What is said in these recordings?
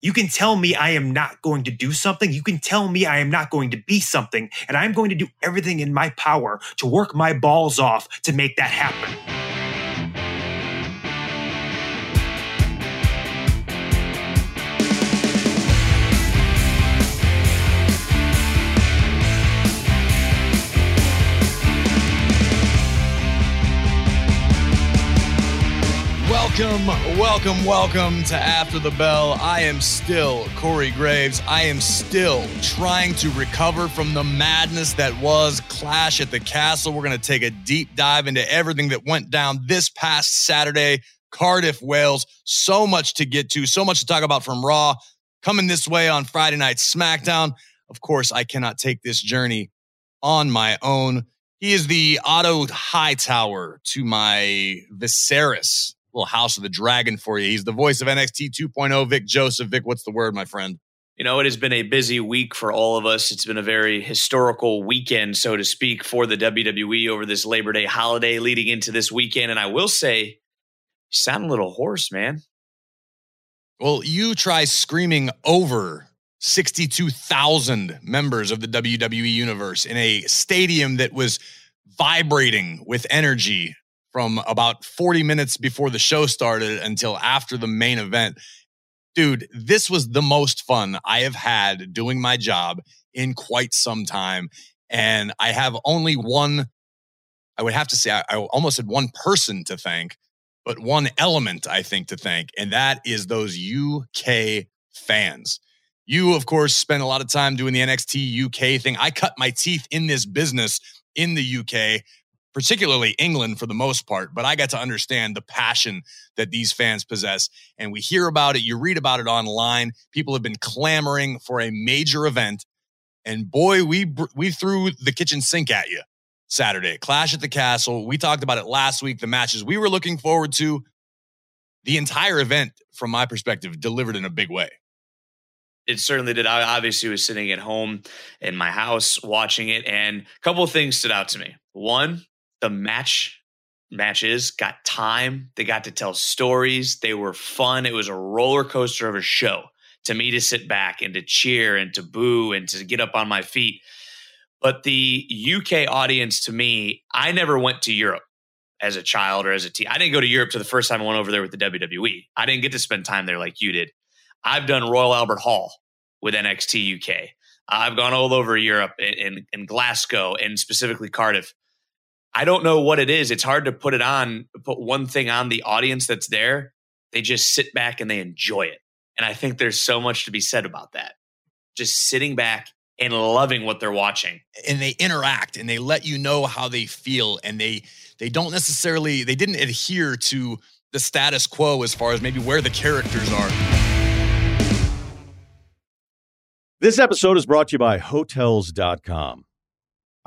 You can tell me I am not going to do something. You can tell me I am not going to be something. And I'm going to do everything in my power to work my balls off to make that happen. Welcome, welcome, welcome to After the Bell. I am still Corey Graves. I am still trying to recover from the madness that was Clash at the Castle. We're going to take a deep dive into everything that went down this past Saturday, Cardiff, Wales. So much to get to, so much to talk about from Raw coming this way on Friday Night SmackDown. Of course, I cannot take this journey on my own. He is the Otto Hightower to my Viserys little House of the Dragon for you. He's the voice of NXT 2.0, Vic Joseph. Vic, what's the word, my friend? You know, it has been a busy week for all of us. It's been a very historical weekend, so to speak, for the WWE over this Labor Day holiday leading into this weekend. And I will say, you sound a little hoarse, man. Well, you try screaming over 62,000 members of the WWE universe in a stadium that was vibrating with energy from about 40 minutes before the show started until after the main event. Dude, this was the most fun I have had doing my job in quite some time. And I have only one, I would have to say, I, I almost had one person to thank, but one element I think to thank, and that is those UK fans. You, of course, spend a lot of time doing the NXT UK thing. I cut my teeth in this business in the UK particularly England for the most part, but I got to understand the passion that these fans possess. And we hear about it, you read about it online. People have been clamoring for a major event. And boy, we we threw the kitchen sink at you Saturday. Clash at the Castle. We talked about it last week, the matches we were looking forward to. The entire event, from my perspective, delivered in a big way it certainly did. I obviously was sitting at home in my house watching it, and a couple of things stood out to me. One, the match matches got time. They got to tell stories. They were fun. It was a roller coaster of a show to me to sit back and to cheer and to boo and to get up on my feet. But the UK audience to me, I never went to Europe as a child or as a teen. I didn't go to Europe to the first time I went over there with the WWE. I didn't get to spend time there like you did. I've done Royal Albert Hall with NXT UK. I've gone all over Europe in, in, in Glasgow and specifically Cardiff. I don't know what it is. It's hard to put it on, put one thing on the audience that's there. They just sit back and they enjoy it. And I think there's so much to be said about that. Just sitting back and loving what they're watching. And they interact and they let you know how they feel and they they don't necessarily they didn't adhere to the status quo as far as maybe where the characters are. This episode is brought to you by hotels.com.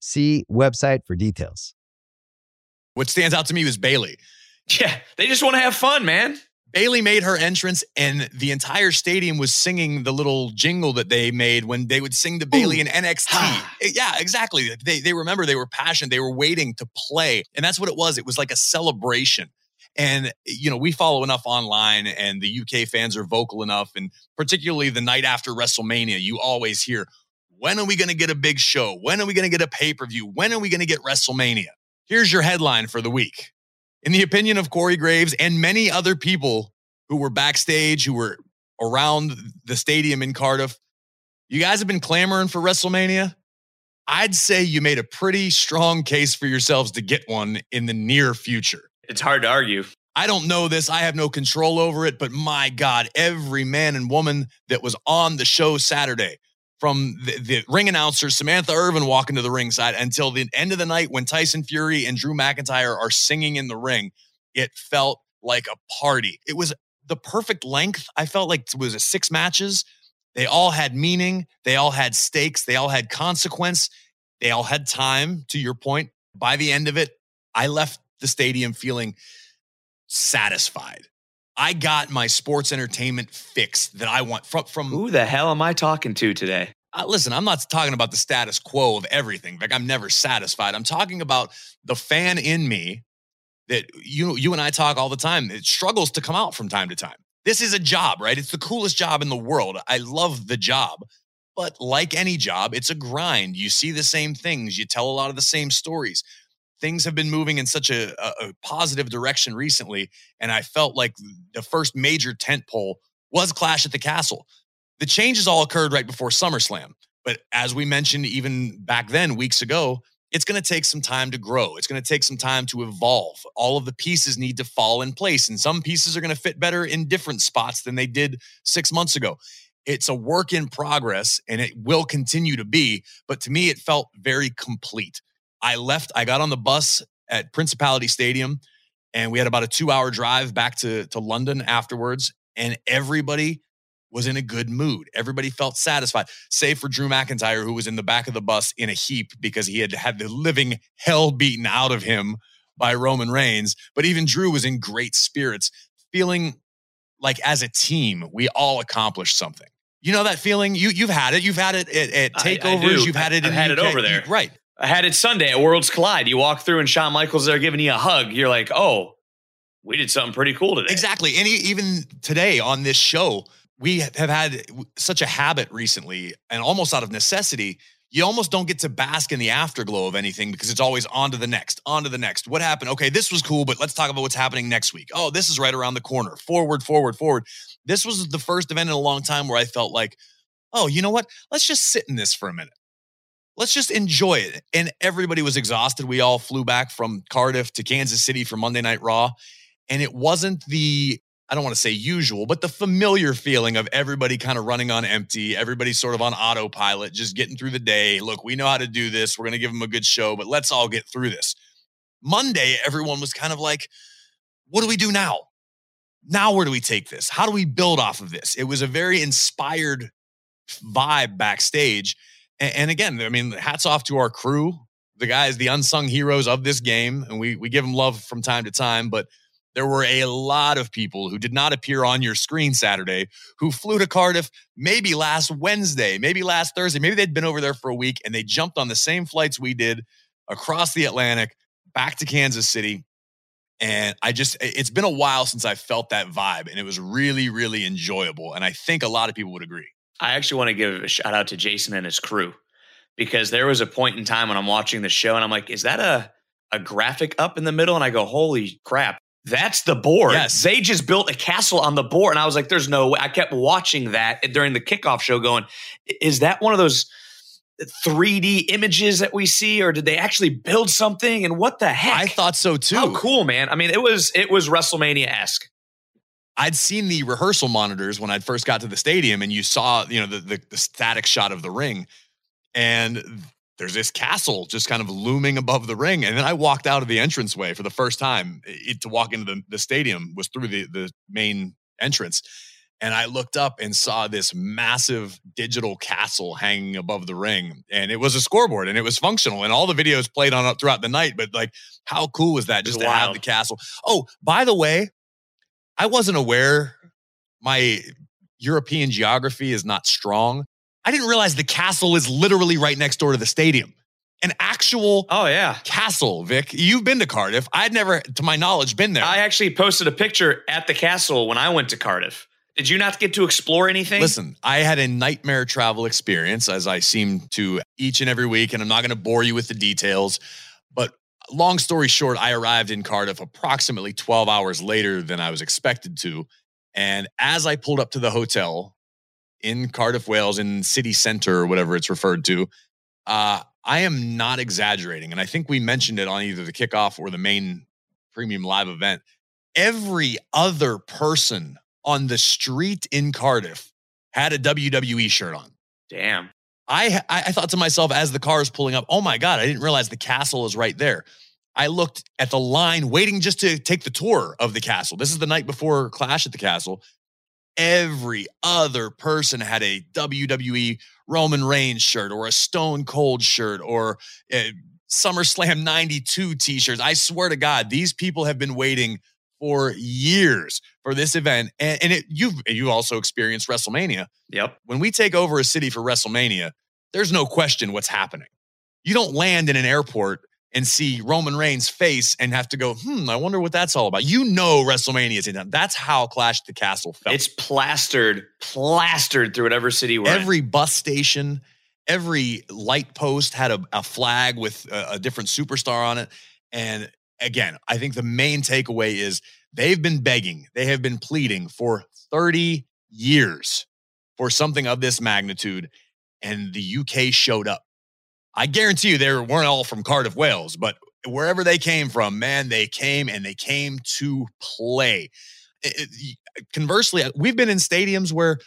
See website for details. What stands out to me was Bayley. Yeah, they just want to have fun, man. Bayley made her entrance, and the entire stadium was singing the little jingle that they made when they would sing the Bayley Ooh. in NXT. Eh, yeah, exactly. They they remember they were passionate. They were waiting to play, and that's what it was. It was like a celebration. And you know, we follow enough online, and the UK fans are vocal enough, and particularly the night after WrestleMania, you always hear, "When are we going to get a big show? When are we going to get a pay per view? When are we going to get WrestleMania?" Here's your headline for the week. In the opinion of Corey Graves and many other people who were backstage, who were around the stadium in Cardiff, you guys have been clamoring for WrestleMania. I'd say you made a pretty strong case for yourselves to get one in the near future. It's hard to argue. I don't know this. I have no control over it, but my God, every man and woman that was on the show Saturday, from the, the ring announcer Samantha Irvin walking to the ringside until the end of the night when Tyson Fury and Drew McIntyre are singing in the ring, it felt like a party. It was the perfect length. I felt like it was a six matches. They all had meaning. They all had stakes. They all had consequence. They all had time. To your point, by the end of it, I left the stadium feeling satisfied. I got my sports entertainment fix that I want from from Who the hell am I talking to today? uh, listen, I'm not talking about the status quo of everything. Like I'm never satisfied. I'm talking about the fan in me that you you and I talk all the time. It struggles to come out from time to time. This is a job, right? It's the coolest job in the world. I love the job. But like any job, it's a grind. You see the same things, you tell a lot of the same stories. Things have been moving in such a, a, a positive direction recently. And I felt like the first major tent pole was Clash at the Castle. The changes all occurred right before SummerSlam. But as we mentioned, even back then, weeks ago, it's going to take some time to grow. It's going to take some time to evolve. All of the pieces need to fall in place, and some pieces are going to fit better in different spots than they did six months ago. It's a work in progress, and it will continue to be. But to me, it felt very complete. I left, I got on the bus at Principality Stadium, and we had about a two hour drive back to, to London afterwards, and everybody was in a good mood. Everybody felt satisfied, save for Drew McIntyre, who was in the back of the bus in a heap because he had had the living hell beaten out of him by Roman Reigns. But even Drew was in great spirits, feeling like as a team, we all accomplished something. You know that feeling? You you've had it. You've had it at, at I- I takeovers. you've had it. I've had the it over there. Right? I had it Sunday at Worlds Collide. You walk through and Shawn Michaels there giving you a hug. You're like, oh, we did something pretty cool today. Exactly. And even today on this show, we have had such a habit recently and almost out of necessity. You almost don't get to bask in the afterglow of anything because it's always on to the next, on to the next. What happened? Okay, this was cool, but let's talk about what's happening next week. Oh, this is right around the corner. Forward, forward, forward. This was the first event in a long time where I felt like, oh, you know what? Let's just sit in this for a minute. Let's just enjoy it. And everybody was exhausted. We all flew back from Cardiff to Kansas City for Monday Night Raw. And it wasn't the I don't want to say usual, but the familiar feeling of everybody kind of running on empty, everybody sort of on autopilot, just getting through the day. Look, we know how to do this. We're going to give them a good show, but let's all get through this. Monday, everyone was kind of like, what do we do now? Now, where do we take this? How do we build off of this? It was a very inspired vibe backstage. And, and again, I mean, hats off to our crew, the guys, the unsung heroes of this game. And we, we give them love from time to time, but there were a lot of people who did not appear on your screen Saturday who flew to Cardiff maybe last Wednesday, maybe last Thursday. Maybe they'd been over there for a week and they jumped on the same flights we did across the Atlantic back to Kansas City. And I just, it's been a while since I felt that vibe and it was really, really enjoyable. And I think a lot of people would agree. I actually want to give a shout out to Jason and his crew because there was a point in time when I'm watching the show and I'm like, is that a, a graphic up in the middle? And I go, holy crap. That's the board. Yes. They just built a castle on the board. And I was like, there's no way. I kept watching that during the kickoff show going, is that one of those 3D images that we see, or did they actually build something? And what the heck? I thought so too. How cool, man. I mean, it was it was WrestleMania esque. I'd seen the rehearsal monitors when I first got to the stadium, and you saw, you know, the, the, the static shot of the ring, and there's this castle just kind of looming above the ring. And then I walked out of the entranceway for the first time. It, to walk into the, the stadium was through the the main entrance, and I looked up and saw this massive digital castle hanging above the ring, and it was a scoreboard, and it was functional, and all the videos played on throughout the night. But like, how cool was that? was Just to have the castle. Oh, by the way, I wasn't aware my European geography is not strong. I didn't realize the castle is literally right next door to the stadium. An actual Oh yeah. castle, Vic. You've been to Cardiff. I'd never, to my knowledge, been there. I actually posted a picture at the castle when I went to Cardiff. Did you not get to explore anything? Listen, I had a nightmare travel experience, as I seem to each and every week, and I'm not going to bore you with the details. But long story short, I arrived in Cardiff approximately 12 hours later than I was expected to. And as I pulled up to the hotel in Cardiff, Wales, in city center or whatever it's referred to, uh, I am not exaggerating. And I think we mentioned it on either the kickoff or the main premium live event. Every other person on the street in Cardiff had a WWE shirt on. Damn. I I thought to myself as the car is pulling up, oh my god, I didn't realize the castle is right there. I looked at the line waiting just to take the tour of the castle. This is the night before Clash at the castle. Every other person had a WWE Roman Reigns shirt or a Stone Cold shirt or a SummerSlam 92 t-shirts. I swear to God, these people have been waiting for years for this event. And, and it, you've you also experienced WrestleMania. Yep. When we take over a city for WrestleMania, there's no question what's happening. You don't land in an airport and see Roman Reigns' face and have to go, hmm, I wonder what that's all about. You know WrestleMania is in town. That's how Clash the Castle felt. It's plastered, plastered through whatever city we're in. every bus station, every light post had a, a flag with a, a different superstar on it. And again, I think the main takeaway is they've been begging, they have been pleading for 30 years for something of this magnitude, and the UK showed up. I guarantee you they weren't all from Cardiff, Wales, but wherever they came from, man, they came and they came to play. Conversely, uh, we've been in stadiums where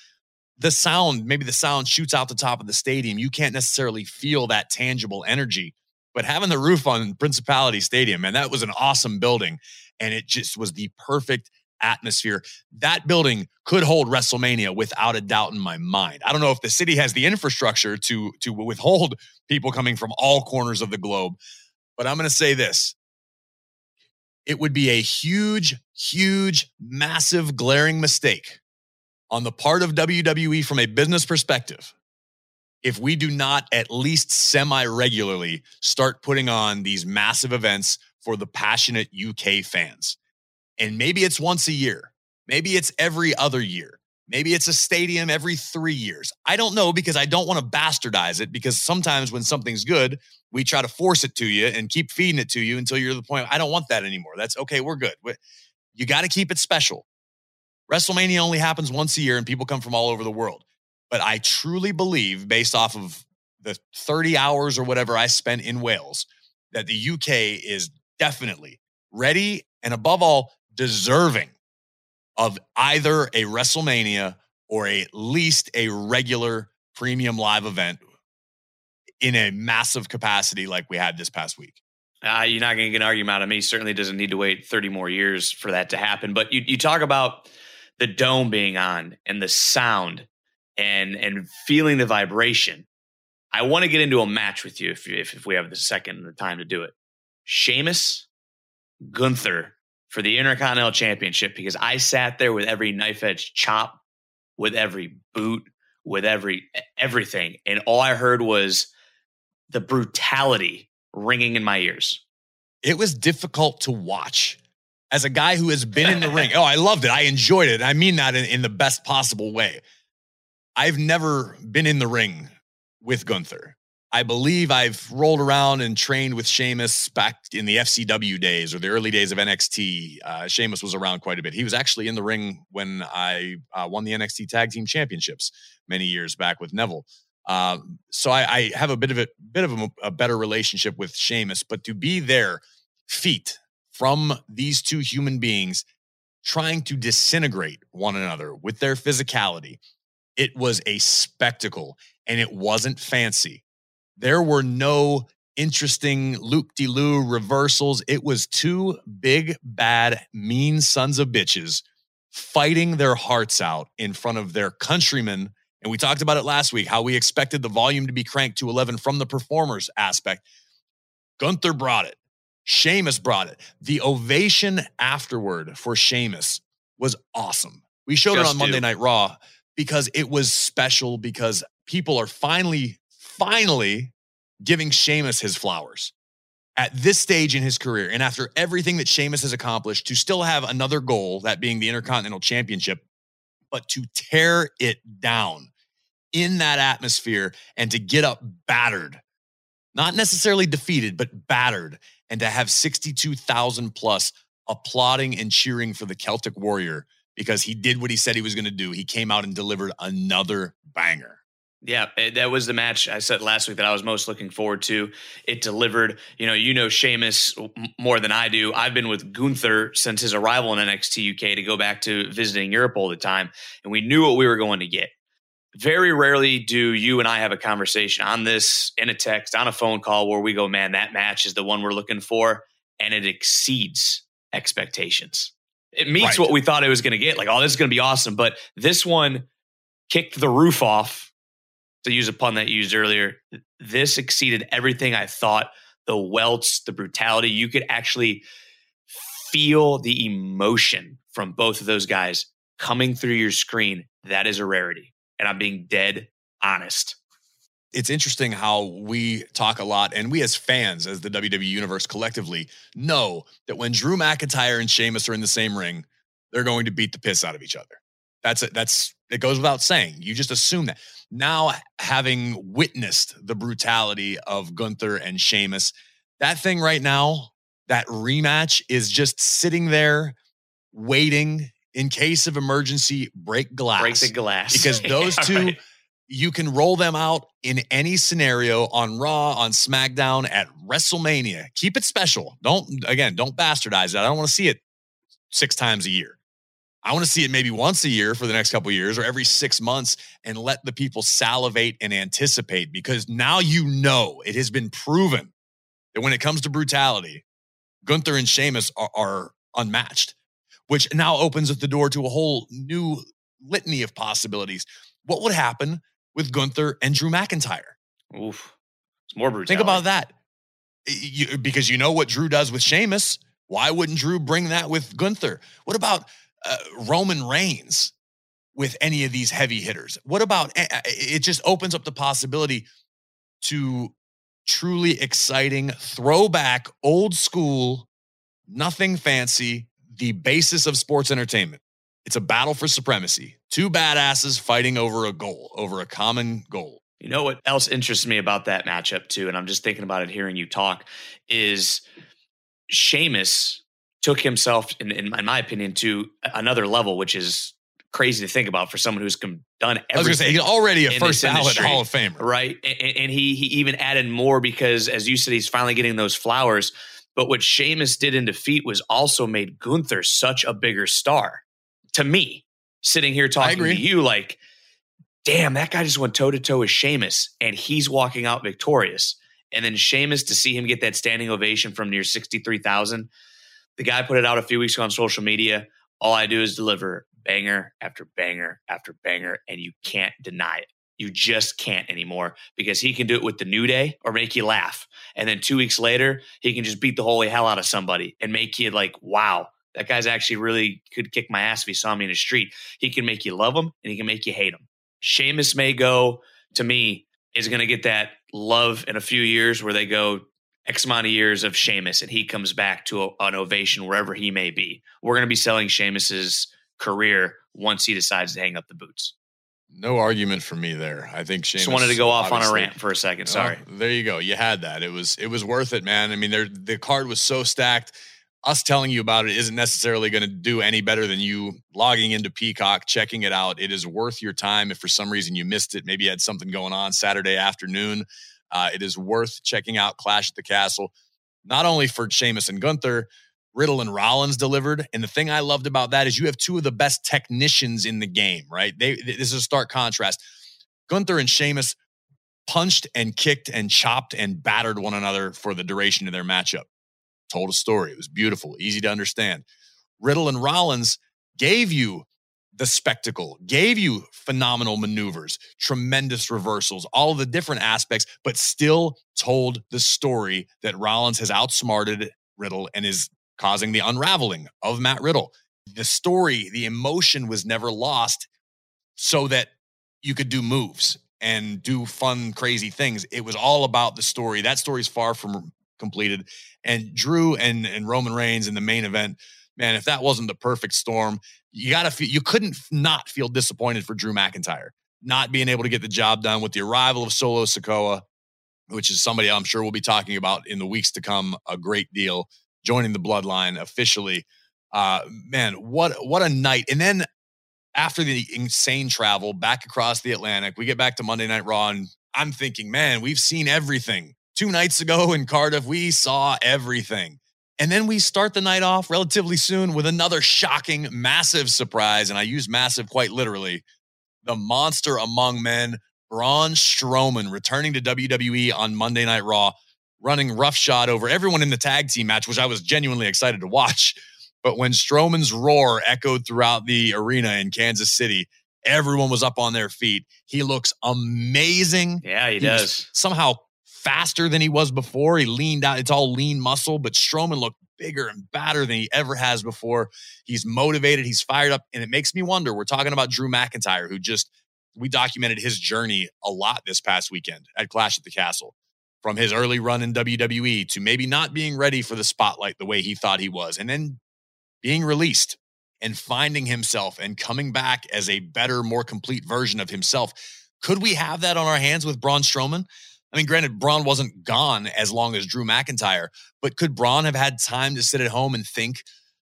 the sound, maybe the sound shoots out the top of the stadium. You can't necessarily feel that tangible energy. But having the roof on Principality Stadium, man, that was an awesome building. And it just was the perfect atmosphere. That building could hold WrestleMania without a doubt in my mind. I don't know if the city has the infrastructure to, to withhold people coming from all corners of the globe. But I'm going to say this it would be a huge, huge, massive, glaring mistake on the part of WWE from a business perspective if we do not at least semi regularly start putting on these massive events for the passionate UK fans. And maybe it's once a year, maybe it's every other year. Maybe it's a stadium every three years. I don't know because I don't want to bastardize it. Because sometimes when something's good, we try to force it to you and keep feeding it to you until you're the point, I don't want that anymore. That's okay, we're good. You got to keep it special. WrestleMania only happens once a year and people come from all over the world. But I truly believe, based off of the 30 hours or whatever I spent in Wales, that the UK is definitely ready and above all, deserving of either a WrestleMania or at least a regular premium live event in a massive capacity like we had this past week. Uh, you're not going to get an argument out of me. Certainly doesn't need to wait 30 more years for that to happen. But you, you talk about the dome being on and the sound and and feeling the vibration. I want to get into a match with you if, if, if we have the second and the time to do it. Sheamus, Gunther for the Intercontinental Championship because I sat there with every knife edge chop, with every boot, with every everything, and all I heard was the brutality ringing in my ears. It was difficult to watch. As a guy who has been in the ring, oh, I loved it. I enjoyed it. I mean that in, in the best possible way. I've never been in the ring with Gunther. I believe I've rolled around and trained with Sheamus back in the FCW days or the early days of NXT. Uh, Sheamus was around quite a bit. He was actually in the ring when I uh, won the NXT Tag Team Championships many years back with Neville. Um, so I, I, have a bit of a bit of a, a better relationship with Sheamus, but to be there, feet from these two human beings trying to disintegrate one another with their physicality, it was a spectacle and it wasn't fancy. There were no interesting loop de loo reversals. It was two big, bad, mean sons of bitches fighting their hearts out in front of their countrymen. And we talked about it last week how we expected the volume to be cranked to 11 from the performers aspect. Gunther brought it. Sheamus brought it. The ovation afterward for Sheamus was awesome. We showed Just it on Monday do. Night Raw because it was special because people are finally, finally giving Sheamus his flowers at this stage in his career. And after everything that Sheamus has accomplished, to still have another goal, that being the Intercontinental Championship, but to tear it down in that atmosphere and to get up battered, not necessarily defeated, but battered, and to have 62,000 plus applauding and cheering for the Celtic Warrior because he did what he said he was going to do. He came out and delivered another banger. Yeah, eh, that was the match I said last week that I was most looking forward to. It delivered. You know, you know Sheamus more than I do. I've been with Gunther since his arrival in NXT UK to go back to visiting Europe all the time, and we knew what we were going to get. Very rarely do you and I have a conversation on this in a text, on a phone call where we go, man, that match is the one we're looking for, and it exceeds expectations. It meets Right. what we thought it was going to get. Like, oh, this is going to be awesome. But this one kicked the roof off to use a pun that you used earlier, this exceeded everything I thought. The welts, the brutality, you could actually feel the emotion from both of those guys coming through your screen. That is a rarity. And I'm being dead honest. It's interesting how we talk a lot, and we as fans, as the WWE Universe collectively, know that when Drew McIntyre and Sheamus are in the same ring, they're going to beat the piss out of each other. That's it. That's it goes without saying. You just assume that. Now, having witnessed the brutality of Gunther and Sheamus, that thing right now, that rematch is just sitting there waiting in case of emergency, break glass Break the glass. because those two right. You can roll them out in any scenario on Raw, on SmackDown, at WrestleMania. Keep it special. Don't again, don't bastardize it. I don't want to see it six times a year. I want to see it maybe once a year for the next couple years or every six months and let the people salivate and anticipate because now you know it has been proven that when it comes to brutality, Gunther and Sheamus are, are unmatched, which now opens up the door to a whole new litany of possibilities. What would happen with Gunther and Drew McIntyre? Oof. It's more brutal. Think about that. You- because you know what Drew does with Sheamus. Why wouldn't Drew bring that with Gunther? What about uh, Roman Reigns with any of these heavy hitters? What about eh, eh, it? Just opens up the possibility to truly exciting throwback, old school, nothing fancy, the basis of sports entertainment. It's a battle for supremacy. Two badasses fighting over a goal, over a common goal. You know what else interests me about that matchup too, and I'm just thinking about it hearing you talk, is Sheamus took himself, in, in, my- in my opinion, to another level, which is crazy to think about for someone who's done everything. I was going to say he's already a first ballot Hall of Famer. right? And, and he he even added more because, as you said, he's finally getting those flowers. But what Sheamus did in defeat was also made Gunther such a bigger star. To me, sitting here talking to you, like, damn, that guy just went toe to toe with Sheamus, and he's walking out victorious. And then Sheamus to see him get that standing ovation from near sixty three thousand. The guy put it out a few weeks ago on social media. All I do is deliver banger after banger after banger, and you can't deny it. You just can't anymore because he can do it with the New Day or make you laugh. And then two weeks later, he can just beat the holy hell out of somebody and make you like, wow, that guy's actually really could kick my ass if he saw me in the street. He can make you love him and he can make you hate him. Sheamus may go, to me, is going to get that love in a few years where they go X amount of years of Sheamus and he comes back to a, an ovation wherever he may be. We're going to be selling Sheamus's career once he decides to hang up the boots. No argument for me there. I think Sheamus Just wanted to go off on a rant for a second. Oh, Sorry. there you go. You had that. It was it was worth it, man. I mean, there the card was so stacked. Us telling you about it isn't necessarily going to do any better than you logging into Peacock, checking it out. It is worth your time. If for some reason you missed it, maybe you had something going on Saturday afternoon, uh, it is worth checking out Clash at the Castle. Not only for Sheamus and Gunther, Riddle and Rollins delivered. And the thing I loved about that is you have two of the best technicians in the game, right? They this is a stark contrast. Gunther and Sheamus punched and kicked and chopped and battered one another for the duration of their matchup. Told a story. It was beautiful, easy to understand. Riddle and Rollins gave you the spectacle, gave you phenomenal maneuvers, tremendous reversals, all the different aspects, but still told the story that Rollins has outsmarted Riddle and is causing the unraveling of Matt Riddle. the story, the emotion was never lost so that you could do moves and do fun, crazy things. It was all about the story. That story is far from completed. And Drew and, and Roman Reigns in the main event, man, if that wasn't the perfect storm, you gotta feel you couldn't not feel disappointed for Drew McIntyre not being able to get the job done with the arrival of Solo Sikoa, which is somebody I'm sure we'll be talking about in the weeks to come a great deal, joining the bloodline officially. Uh, man, what what a night! And then after the insane travel back across the Atlantic, we get back to Monday Night Raw, and I'm thinking, man, we've seen everything. Two nights ago in Cardiff, we saw everything. And then we start the night off relatively soon with another shocking, massive surprise. And I use massive quite literally the monster among men, Braun Strowman, returning to WWE on Monday Night Raw, running roughshod over everyone in the tag team match, which I was genuinely excited to watch. But when Strowman's roar echoed throughout the arena in Kansas City, everyone was up on their feet. He looks amazing. Yeah, he, he does. Somehow faster than he was before. He leaned out. It's all lean muscle, but Strowman looked bigger and badder than he ever has before. He's motivated, he's fired up, and it makes me wonder. We're talking about Drew McIntyre, who just we documented his journey a lot this past weekend at Clash at the Castle. From his early run in WWE to maybe not being ready for the spotlight the way he thought he was, and then being released and finding himself and coming back as a better, more complete version of himself. Could we have that on our hands with Braun Strowman? I mean, granted, Braun wasn't gone as long as Drew McIntyre, but could Braun have had time to sit at home and think,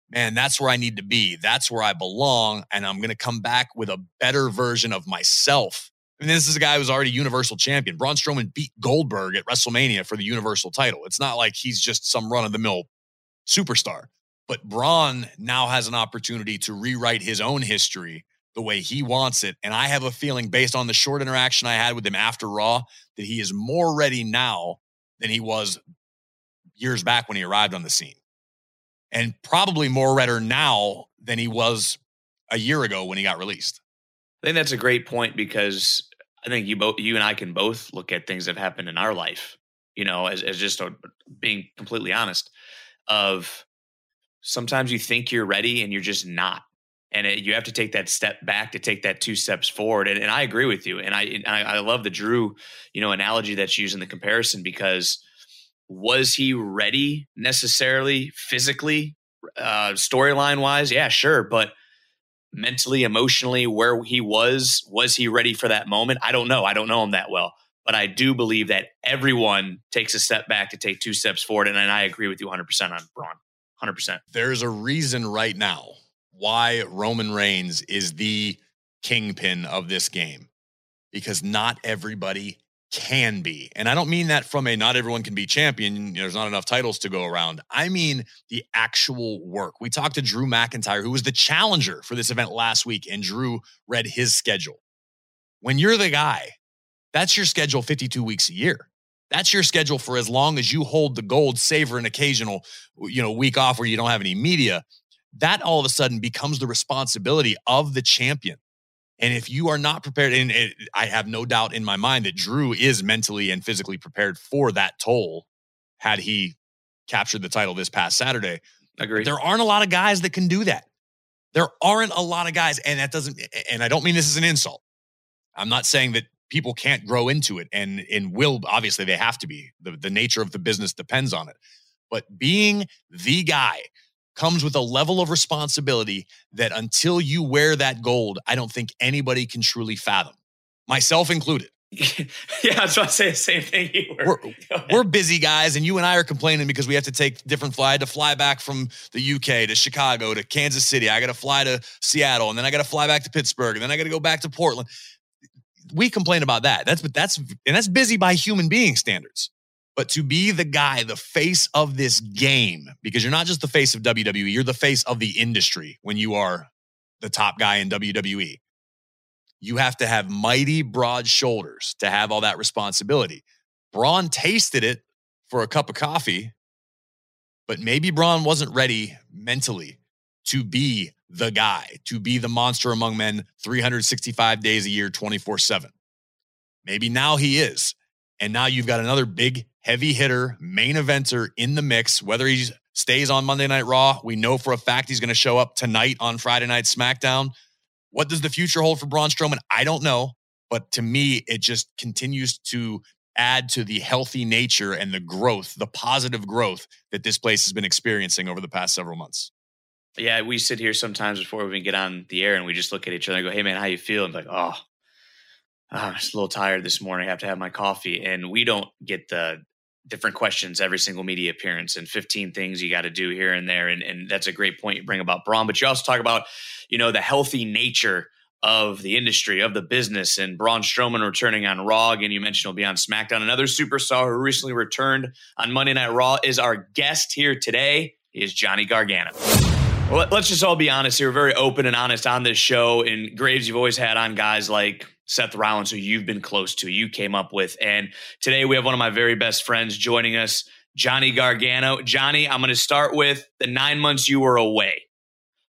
man, that's where I need to be. That's where I belong. And I'm going to come back with a better version of myself. I mean, this is a guy who's already Universal Champion. Braun Strowman beat Goldberg at WrestleMania for the Universal title. It's not like he's just some run of the mill superstar. But Braun now has an opportunity to rewrite his own history the way he wants it. And I have a feeling, based on the short interaction I had with him after Raw, that he is more ready now than he was years back when he arrived on the scene. And probably more ready now than he was a year ago when he got released. I think that's a great point because I think you both, you and I can both look at things that have happened in our life, you know, as, as just a, being completely honest, of sometimes you think you're ready and you're just not and it, you have to take that step back to take that two steps forward. And, and I agree with you. And I, and I, I love the Drew, you know, analogy that's used in the comparison because was he ready necessarily physically, uh, storyline wise? Yeah, sure. But mentally, emotionally, where he was, was he ready for that moment? I don't know. I don't know him that well. But I do believe that everyone takes a step back to take two steps forward. And, and I agree with you 100% on Braun. 100%. There's a reason right now why Roman Reigns is the kingpin of this game because not everybody can be. And I don't mean that from a not everyone can be champion. There's not enough titles to go around. I mean the actual work. We talked to Drew McIntyre, who was the challenger for this event last week, and Drew read his schedule. When you're the guy, that's your schedule 52 weeks a year. That's your schedule for as long as you hold the gold, savor an occasional, you know, week off where you don't have any media that all of a sudden becomes the responsibility of the champion. And if you are not prepared, and it, I have no doubt in my mind that Drew is mentally and physically prepared for that toll had he captured the title this past Saturday. Agree. There aren't a lot of guys that can do that. There aren't a lot of guys, and that doesn't, and I don't mean this as an insult. I'm not saying that people can't grow into it and and will obviously they have to be. The, the nature of the business depends on it. But being the guy comes with a level of responsibility that until you wear that gold, I don't think anybody can truly fathom, myself included. yeah, I was about to say the same thing. You were. We're, we're busy guys, and you and I are complaining because we have to take different flight. To fly back from the UK to Chicago to Kansas City. I got to fly to Seattle, and then I got to fly back to Pittsburgh, and then I got to go back to Portland. We complain about that. That's but that's and that's busy by human being standards. But to be the guy, the face of this game, because you're not just the face of WWE, you're the face of the industry when you are the top guy in WWE. You have to have mighty broad shoulders to have all that responsibility. Braun tasted it for a cup of coffee, but maybe Braun wasn't ready mentally to be the guy, to be the monster among men 365 days a year, 24 7. Maybe now he is. And now you've got another big heavy hitter, main eventer in the mix, whether he stays on Monday Night Raw. We know for a fact he's going to show up tonight on Friday Night SmackDown. What does the future hold for Braun Strowman? I don't know. But to me, it just continues to add to the healthy nature and the growth, the positive growth that this place has been experiencing over the past several months. Yeah, we sit here sometimes before we even get on the air and we just look at each other and go, Hey man, how you feel? Like, oh, ah, I'm just a little tired this morning. I have to have my coffee. And we don't get the different questions every single media appearance and 15 things you got to do here and there. And, and that's a great point you bring about Braun. But you also talk about, you know, the healthy nature of the industry, of the business, and Braun Strowman returning on Raw. Again, you mentioned he'll be on SmackDown. Another superstar who recently returned on Monday Night Raw is our guest here today. He is Johnny Gargano. Well, let's just all be honest here. Very open and honest on this show. And Graves, you've always had on guys like Seth Rollins, who you've been close to, you came up with. And today we have one of my very best friends joining us, Johnny Gargano. Johnny, I'm going to start with the nine months you were away.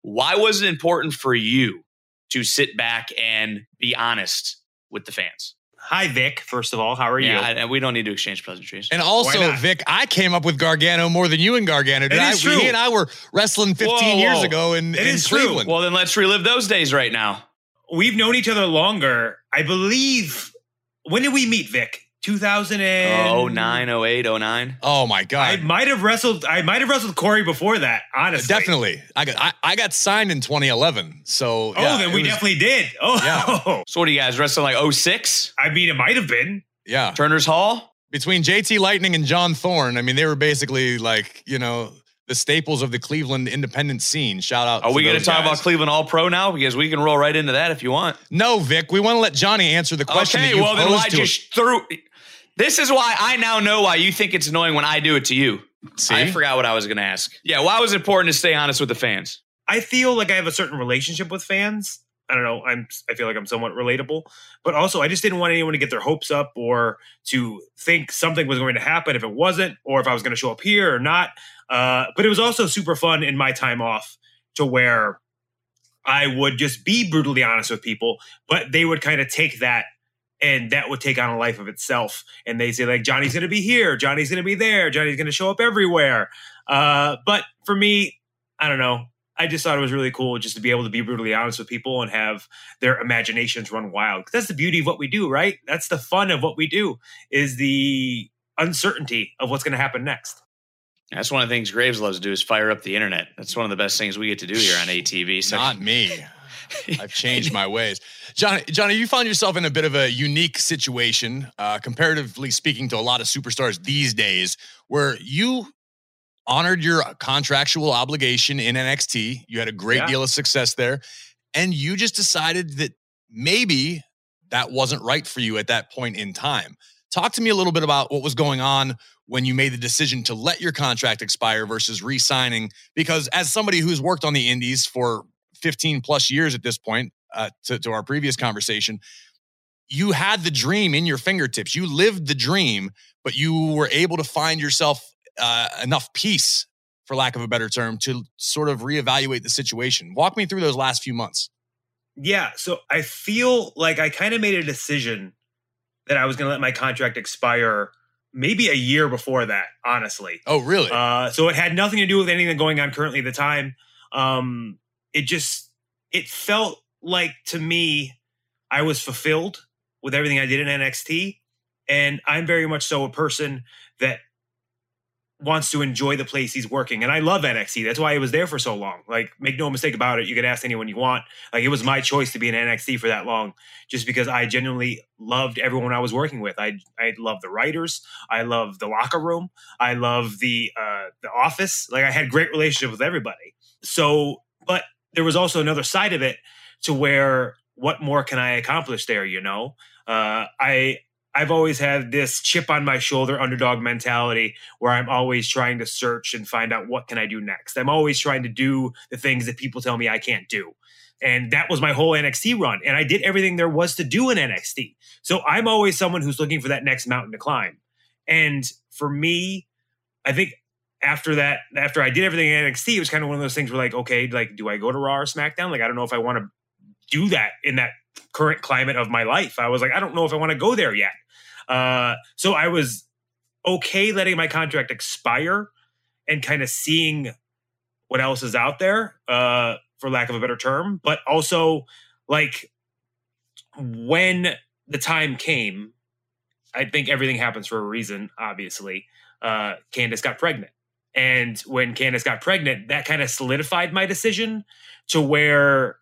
Why was it important for you to sit back and be honest with the fans? Hi, Vic. First of all, how are you? Yeah, and we don't need to exchange pleasantries. And also, Vic, I came up with Gargano more than you and Gargano did. I, true. He and I were wrestling 15 Whoa, years ago in, It in is true. Cleveland. Well, then let's relive those days right now. We've known each other longer. I believe. When did we meet, Vic? 2000 and Oh, 09, 08, 09. oh my god. I might have wrestled. I might have wrestled Corey before that. Honestly, Definitely. I got I, I got signed in 2011. So Oh, yeah, then we was- definitely did. Oh, Yeah. So what do you guys wrestling like 06? I mean, it might have been. yeah. Turner's Hall? Between JT Lightning and John Thorne, I mean, they were basically like, you know, the staples of the Cleveland independent scene. Shout out. Are we going going to talk about Cleveland All Pro now? Because we can roll right into that if you want. No, Vic. We want to let Johnny answer the question. okay, that you well then posed why just threw? This is why I now know why you think it's annoying when I do it to you. See? I forgot what I was going to ask. Yeah, why was it important to stay honest with the fans? I feel like I have a certain relationship with fans. I don't know. I'm. I feel like I'm somewhat relatable, but also I just didn't want anyone to get their hopes up or to think something was going to happen if it wasn't, or if I was going to show up here or not. Uh, but it was also super fun in my time off to where I would just be brutally honest with people, but they would kind of take that and that would take on a life of itself. And they say like Johnny's going to be here, Johnny's going to be there, Johnny's going to show up everywhere. Uh, but for me, I don't know. I just thought it was really cool just to be able to be brutally honest with people and have their imaginations run wild. that's the beauty of what we do, right? That's the fun of what we do is the uncertainty of what's going to happen next. That's one of the things Graves loves to do is fire up the internet. That's one of the best things we get to do here on ATB. So Not me. I've changed my ways. Johnny, Johnny, you found yourself in a bit of a unique situation, uh, comparatively speaking to a lot of superstars these days, where you honored your contractual obligation in NXT. You had a great Yeah. deal of success there. And you just decided that maybe that wasn't right for you at that point in time. Talk to me a little bit about what was going on when you made the decision to let your contract expire versus re signing. Because as somebody who's worked on the indies for 15 plus years at this point, uh, to, to our previous conversation, you had the dream in your fingertips. You lived the dream, but you were able to find yourself uh, enough peace, for lack of a better term, to sort of reevaluate the situation. Walk me through those last few months. Yeah. So I feel like I kind of made a decision that I was going to let my contract expire maybe a year before that, honestly. Oh, really? Uh, so it had nothing to do with anything going on currently at the time. Um, it just it felt like to me I was fulfilled with everything I did in NXT, and I'm very much so a person that wants to enjoy the place he's working. And I love NXT. That's why I was there for so long. Like, make no mistake about it. You could ask anyone you want. Like, it was my choice to be in NXT for that long, just because I genuinely loved everyone I was working with. I I love the writers. I love the locker room. I love the uh, the office. Like, I had great relationship with everybody. So, but there was also another side of it to where what more can I accomplish there? You know, uh, I I've always had this chip on my shoulder underdog mentality where I'm always trying to search and find out what can I do next. I'm always trying to do the things that people tell me I can't do. And that was my whole NXT run. And I did everything there was to do in NXT. So I'm always someone who's looking for that next mountain to climb. And for me, I think after that, after I did everything in NXT, it was kind of one of those things where like, okay, like, do I go to Raw or SmackDown? Like, I don't know if I want to do that in that current climate of my life. I was like, I don't know if I want to go there yet. Uh, so I was okay letting my contract expire and kind of seeing what else is out there, uh, for lack of a better term, but also like when the time came, I think everything happens for a reason, obviously. Uh, Candice got pregnant. And when Candice got pregnant, that kind of solidified my decision to where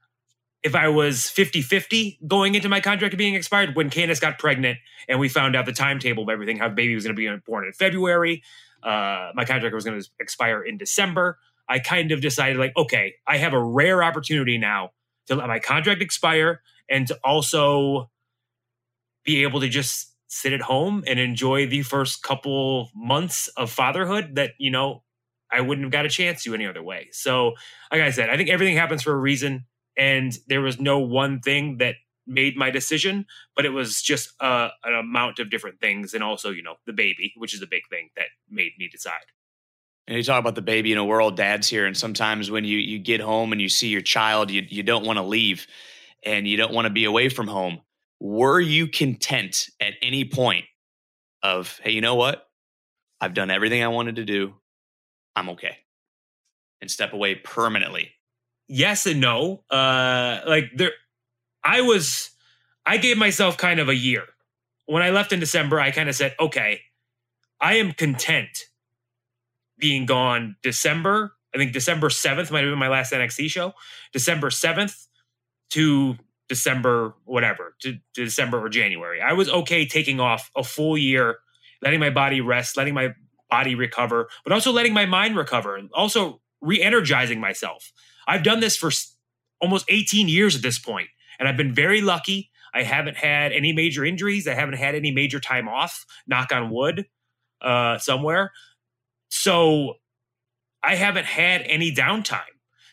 if I was 50 50 going into my contract being expired, when Candice got pregnant and we found out the timetable of everything, how baby was going to be born in February, uh, my contract was going to expire in December. I kind of decided, like, okay, I have a rare opportunity now to let my contract expire and to also be able to just sit at home and enjoy the first couple months of fatherhood that, you know, I wouldn't have got a chance to any other way. So, like I said, I think everything happens for a reason. And there was no one thing that made my decision, but it was just uh, an amount of different things. And also, you know, the baby, which is a big thing that made me decide. And you talk about the baby, you know, we're all dads here. And sometimes when you, you get home and you see your child, you, you don't want to leave and you don't want to be away from home. Were you content at any point of, hey, you know what? I've done everything I wanted to do. I'm okay. And step away permanently. Yes and no. Uh like there I was I gave myself kind of a year. When I left in December, I kind of said, okay, I am content being gone December. I think December 7th might have been my last NXT show. December 7th to December, whatever, to, to, December or January. I was okay taking off a full year, letting my body rest, letting my body recover, but also letting my mind recover and also re energizing myself. I've done this for almost 18 years at this point, and I've been very lucky. I haven't had any major injuries. I haven't had any major time off, knock on wood, uh, somewhere. So I haven't had any downtime.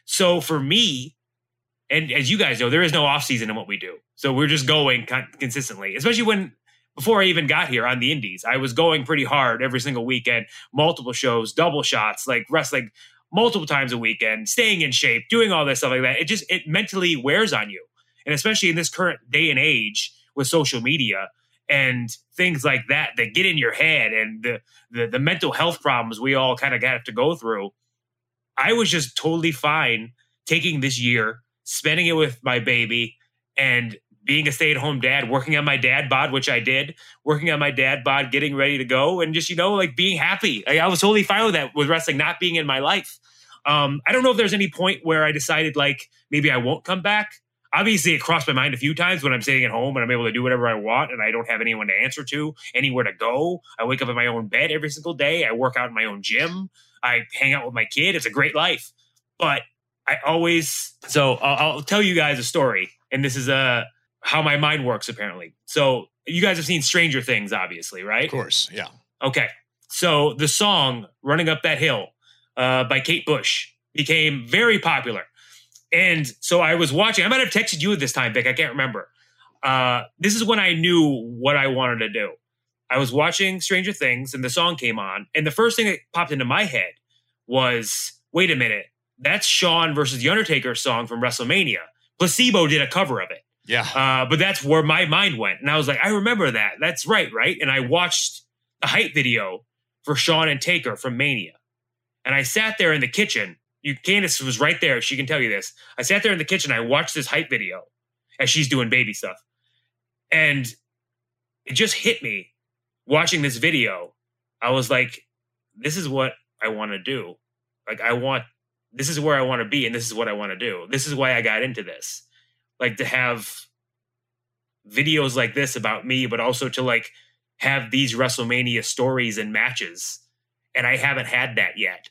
So for me, and as you guys know, there is no off season in what we do. So we're just going con- consistently, especially when before I even got here on the indies, I was going pretty hard every single weekend, multiple shows, double shots, like wrestling multiple times a weekend, staying in shape, doing all this stuff like that. It just it mentally wears on you. And especially in this current day and age with social media and things like that that get in your head and the the, the mental health problems we all kind of have to go through. I was just totally fine taking this year, spending it with my baby and being a stay-at-home dad, working on my dad bod, which I did, working on my dad bod, getting ready to go, and just you know like being happy. I, I was totally fine with that with wrestling not being in my life. Um, I don't know if there's any point where I decided like maybe I won't come back. Obviously, it crossed my mind a few times when I'm sitting at home and I'm able to do whatever I want and I don't have anyone to answer to, anywhere to go. I wake up in my own bed every single day. I work out in my own gym. I hang out with my kid. It's a great life. But I always so I'll, I'll tell you guys a story, and this is a how my mind works apparently. So you guys have seen Stranger Things, obviously, right? Of course, yeah. Okay. So the song Running Up That Hill uh, by Kate Bush became very popular. And so I was watching, I might have texted you at this time, Vic, I can't remember. Uh, this is when I knew what I wanted to do. I was watching Stranger Things and the song came on. And the first thing that popped into my head was wait a minute, that's Shawn versus The Undertaker song from WrestleMania. Placebo did a cover of it. Yeah. Uh, but that's where my mind went. And I was like, I remember that. That's right, right? And I watched the hype video for Shawn and Taker from Mania. And I sat there in the kitchen. You Candice was right there. She can tell you this. I sat there in the kitchen. I watched this hype video as she's doing baby stuff. And it just hit me watching this video. I was like, this is what I want to do. Like, I want, this is where I want to be, and this is what I want to do. This is why I got into this like to have videos like this about me, but also to like have these WrestleMania stories and matches. And I haven't had that yet.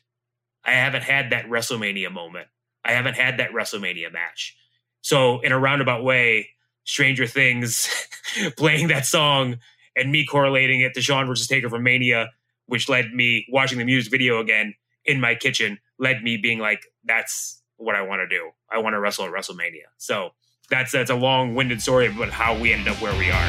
I haven't had that WrestleMania moment. I haven't had that WrestleMania match. So, in a roundabout way, Stranger Things playing that song and me correlating it to Shawn versus Taker from Mania, which led me watching the music video again in my kitchen, led me being like, that's what I want to do. I want to wrestle at WrestleMania. So, that's that's a long-winded story about how we ended up where we are.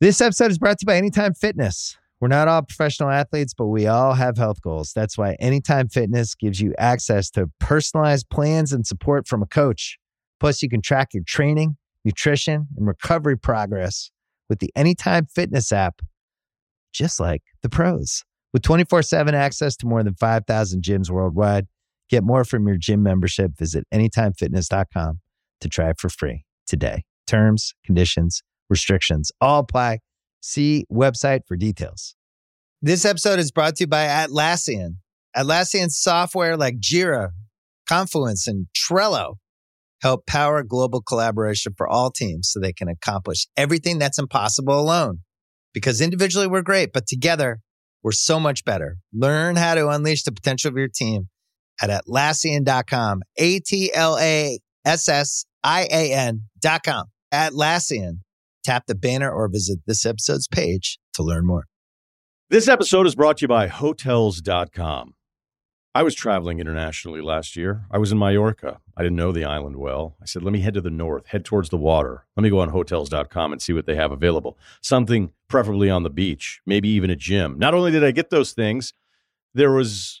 This episode is brought to you by Anytime Fitness. We're not all professional athletes, but we all have health goals. That's why Anytime Fitness gives you access to personalized plans and support from a coach. Plus, you can track your training, nutrition, and recovery progress with the Anytime Fitness app just like the pros. With 24 7 access to more than 5,000 gyms worldwide, get more from your gym membership. Visit anytimefitness.com to try it for free today. Terms, conditions, restrictions all apply. See website for details. This episode is brought to you by Atlassian. Atlassian software like Jira, Confluence, and Trello help power global collaboration for all teams so they can accomplish everything that's impossible alone. Because individually we're great, but together we're so much better. Learn how to unleash the potential of your team at Atlassian.com. A T L A S S I A N.com. Atlassian. Tap the banner or visit this episode's page to learn more. This episode is brought to you by Hotels.com. I was traveling internationally last year. I was in Mallorca. I didn't know the island well. I said, let me head to the north, head towards the water. Let me go on hotels.com and see what they have available. Something preferably on the beach, maybe even a gym. Not only did I get those things, there was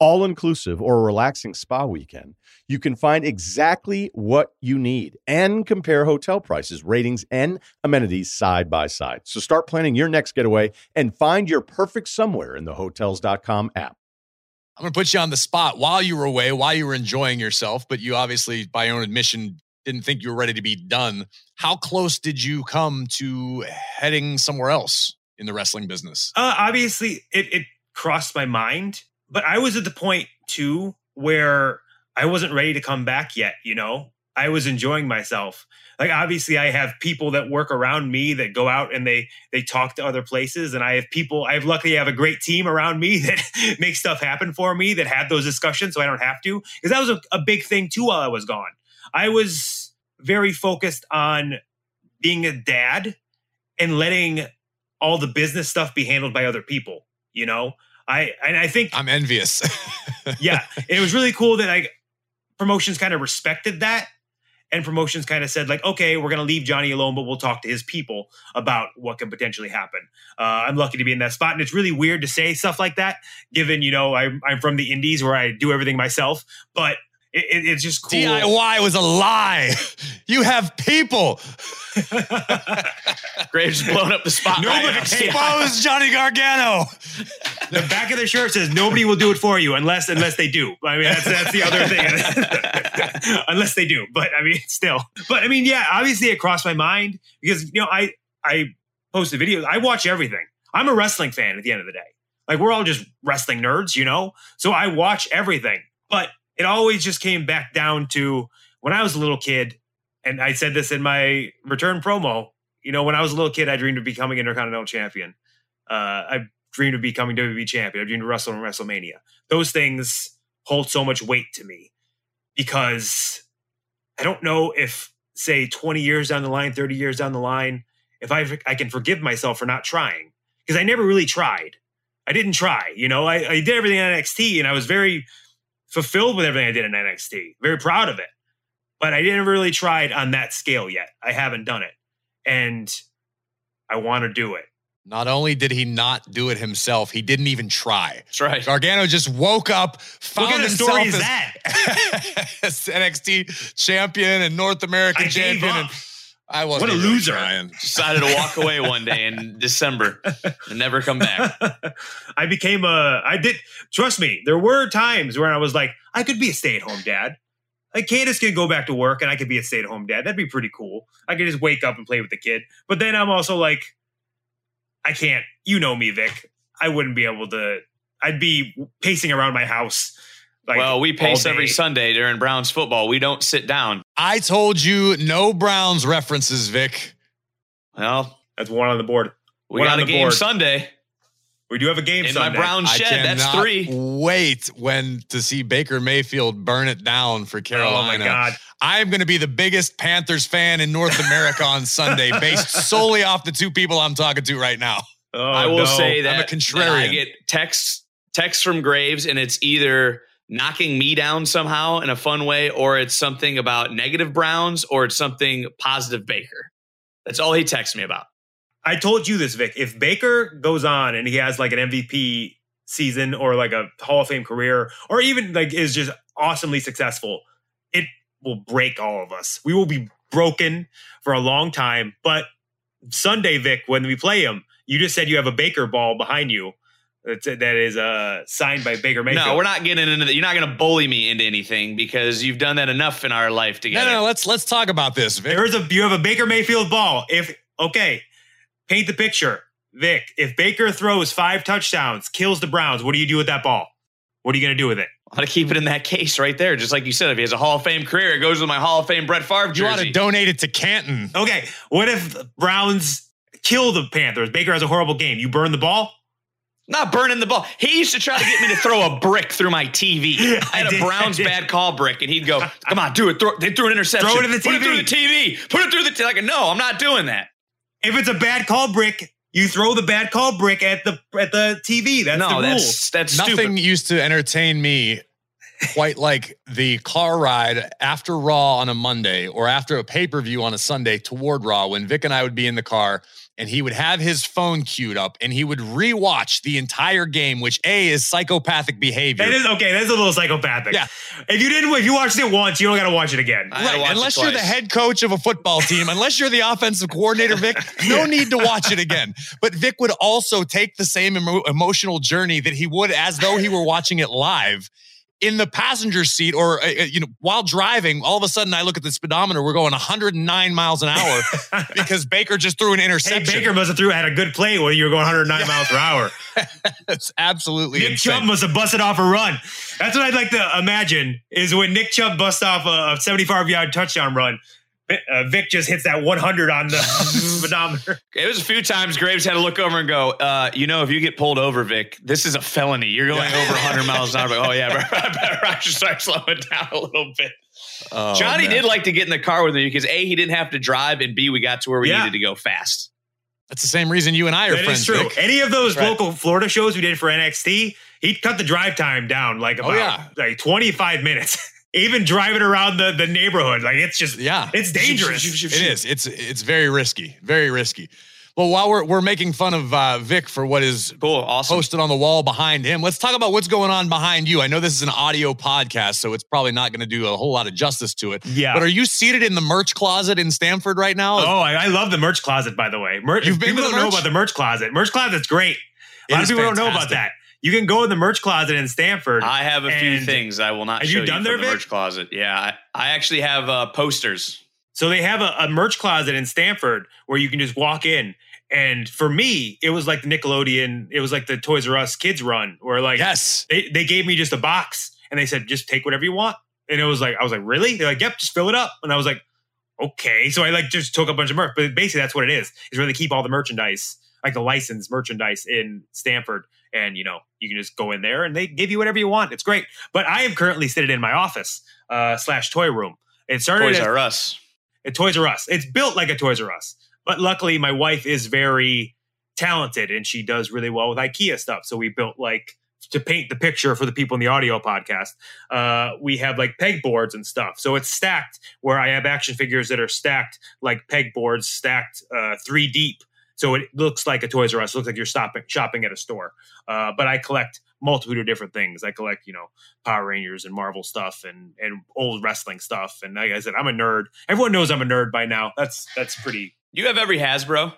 all inclusive or a relaxing spa weekend, you can find exactly what you need and compare hotel prices, ratings, and amenities side by side. So start planning your next getaway and find your perfect somewhere in the hotels.com app. I'm going to put you on the spot while you were away, while you were enjoying yourself, but you obviously, by your own admission, didn't think you were ready to be done. How close did you come to heading somewhere else in the wrestling business? Uh, obviously, it, it crossed my mind, but I was at the point too where I wasn't ready to come back yet. You know, I was enjoying myself. Like obviously, I have people that work around me that go out and they they talk to other places, and I have people. I've luckily have a great team around me that makes stuff happen for me that have those discussions, so I don't have to. Because that was a, a big thing too while I was gone. I was very focused on being a dad and letting all the business stuff be handled by other people. You know, I and I think I'm envious. yeah, it was really cool that I promotions kind of respected that. And promotions kind of said, like, okay, we're going to leave Johnny alone, but we'll talk to his people about what can potentially happen. Uh, I'm lucky to be in that spot. And it's really weird to say stuff like that, given, you know, I'm, I'm from the indies where I do everything myself. But it, it, it's just cool. DIY was a lie. You have people. Graves blown up the spot. Nobody expose Johnny Gargano. the back of the shirt says nobody will do it for you unless unless they do. I mean that's that's the other thing. unless they do, but I mean still. But I mean yeah, obviously it crossed my mind because you know I I post the videos. I watch everything. I'm a wrestling fan at the end of the day. Like we're all just wrestling nerds, you know. So I watch everything. But it always just came back down to when I was a little kid, and I said this in my return promo. You know, when I was a little kid, I dreamed of becoming Intercontinental Champion. Uh, I dreamed of becoming WWE Champion. I dreamed of wrestling in WrestleMania. Those things hold so much weight to me because I don't know if, say, 20 years down the line, 30 years down the line, if I, I can forgive myself for not trying because I never really tried. I didn't try. You know, I, I did everything in NXT and I was very fulfilled with everything I did in NXT. Very proud of it. But I didn't really try it on that scale yet. I haven't done it. And I want to do it. Not only did he not do it himself, he didn't even try. That's right. Gargano just woke up, found what kind of himself story is as, that? as NXT champion and North American I gave champion. up. And I wasn't What a really loser. trying. Decided to walk away one day in December and never come back. I became a. I did. Trust me, there were times where I was like, I could be a stay-at-home dad. Like Candice could go back to work, and I could be a stay-at-home dad. That'd be pretty cool. I could just wake up and play with the kid. But then I'm also like, I can't. You know me, Vic. I wouldn't be able to. I'd be pacing around my house. Like, well, we pace every. Sunday during Browns football. We don't sit down. I told you no Browns references, Vic. Well, That's one on the board. we One got on a game board. Sunday We do have a game in my Sunday. brown I shed. That's three. Wait when to see Baker Mayfield burn it down for Carolina? Oh my god! I'm going to be the biggest Panthers fan in North America on Sunday, based solely off the two people I'm talking to right now. Oh, I will no. say I'm that a that I get texts texts from Graves, and it's either knocking me down somehow in a fun way, or it's something about negative Browns, or it's something positive Baker. That's all he texts me about. I told you this, Vic. If Baker goes on and he has like an MVP season or like a Hall of Fame career, or even like is just awesomely successful, it will break all of us. We will be broken for a long time. But Sunday, Vic, when we play him, you just said you have a Baker ball behind you. That's, that is uh, signed by Baker Mayfield. No, we're not getting into that. You're not going to bully me into anything because you've done that enough in our life together. No, together. no, let's let's talk about this. Vic. There is a you have a Baker Mayfield ball. If okay, paint the picture, Vic. If Baker throws five touchdowns, kills the Browns, what do you do with that ball? What are you going to do with it? I want to keep it in that case right there. Just like you said, if he has a Hall of Fame career, it goes with my Hall of Fame Brett Favre jersey. you ought to donate it to Canton. Okay, what if Browns kill the Panthers? Baker has a horrible game. You burn the ball. Not burning the ball. He used to try to get me to throw a brick through my TV. I had I a did, Browns bad call brick, and he'd go, "Come on, do it." Throw, they threw an interception. Throw it in the TV. Put it through the TV. TV. Put it through the. T-. Like, no, I'm not doing that. If it's a bad call brick, you throw the bad call brick at the at the TV. That's no, the that's that's Nothing stupid. used to entertain me quite like the car ride after Raw on a Monday or after a pay per view on a Sunday toward Raw when Vic and I would be in the car and he would have his phone queued up and he would rewatch the entire game, which A is psychopathic behavior. That is okay. That's a little psychopathic. Yeah. If you didn't, if you watched it once, you don't got to watch it again. I had to Right, watch unless you're the head coach of a football team, unless you're the offensive coordinator, Vic, no need to watch it again. But Vic would also take the same emo- emotional journey that he would as though he were watching it live in the passenger seat or uh, uh, you know while driving all of a sudden i look at the speedometer we're going 109 miles an hour because baker just threw an Hey, interception Baker must have threw had a good play when you were going 109 miles per hour. it's absolutely Nick insane. Chubb must have busted off a run. That's what I'd like to imagine is when Nick Chubb busts off a, a 75 yard touchdown run. Uh, Vic just hits that 100 on the speedometer. It was a few times Graves had to look over and go, uh, you know, if you get pulled over, Vic, this is a felony. You're going over 100 miles an hour. Like, oh, yeah, I better I should start slowing down a little bit. Oh, Johnny man. did like to get in the car with me because A, he didn't have to drive, and B, we got to where we Yeah. needed to go fast. that's the same reason you and i are That friends is true. Vic. Any of those That's right. local Florida shows we did for NXT, he'd cut the drive time down like Oh, yeah. like 25 minutes. Even driving around the, the neighborhood, like it's just yeah it's dangerous. It is. It's it's very risky. Very risky. Well, while we're we're making fun of uh, Vic for what is Cool. Awesome. posted on the wall behind him, let's talk about what's going on behind you. I know this is an audio podcast, so it's probably not going to do a whole lot of justice to it. Yeah. But are you seated in the merch closet in Stanford right now? Oh, I, I love the merch closet, by the way. Mer- You've been people to the don't know about the merch closet. Merch closet's great. A lot of is people don't know about that. You can go in the merch closet in Stanford. I have a few things I will not Have show you done from there, the Vic? merch closet. Yeah, I, I actually have uh, posters. so they have a, a merch closet in Stanford where you can just walk in. And for me, it was like the Nickelodeon, it was like the Toys R Us kids run, where like yes. they, they gave me just a box and they said, just take whatever you want. And it was like, I was like, really? They're like, yep, just fill it up. And I was like, okay. So I like just took a bunch of merch. But basically that's what it is, is where they keep all the merchandise, like the licensed merchandise in Stanford. And you know, you can just go in there and they give you whatever you want. It's great. But I am currently sitting in my office uh slash toy room. It started Toys as- R Us. at Toys R Us. It's built like a Toys R Us, but luckily my wife is very talented and she does really well with IKEA stuff. So we built like to paint the picture for the people in the audio podcast. Uh, we have like pegboards and stuff. So it's stacked where I have action figures that are stacked like pegboards, stacked uh, three deep. So it looks like a Toys R Us. It looks like you're stopping shopping at a store. Uh, but I collect multitude of different things. I collect, you know, Power Rangers and Marvel stuff and and old wrestling stuff. And like I said, I'm a nerd. Everyone knows I'm a nerd by now. That's that's pretty. You have every Hasbro.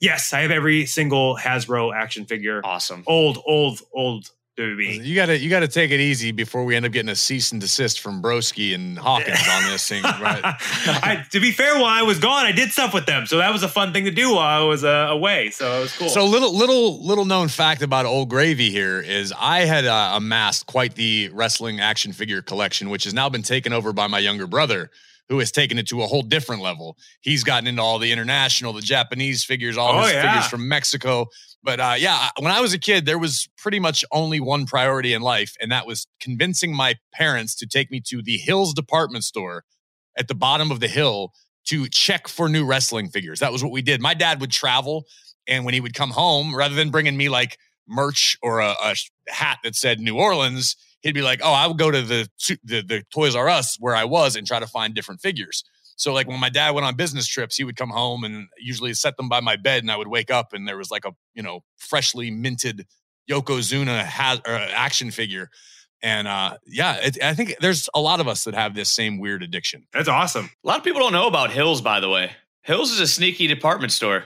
Yes, I have every single Hasbro action figure. Awesome. Old, old, old WB. You gotta you gotta take it easy before we end up getting a cease and desist from Broski and Hawkins on this thing. Right? I, to be fair, while I was gone, I did stuff with them, so that was a fun thing to do while I was uh, away. So it was cool. So little little little known fact about Old Gravy here is I had uh, amassed quite the wrestling action figure collection, which has now been taken over by my younger brother, who has taken it to a whole different level. He's gotten into all the international, the Japanese figures, all Oh, his yeah. figures from Mexico. But uh, yeah, when I was a kid, there was pretty much only one priority in life, and that was convincing my parents to take me to the Hills department store at the bottom of the hill to check for new wrestling figures. That was what we did. My dad would travel, and when he would come home, rather than bringing me like merch or a, a hat that said New Orleans, he'd be like, "Oh, I would go to the, the the Toys R Us where I was and try to find different figures." So like when my dad went on business trips, he would come home and usually set them by my bed, and I would wake up and there was like a you know freshly minted Yokozuna has, uh, action figure. And uh, yeah, it, I think there's a lot of us that have this same weird addiction. That's awesome. A lot of people don't know about Hills, by the way. Hills is a sneaky department store.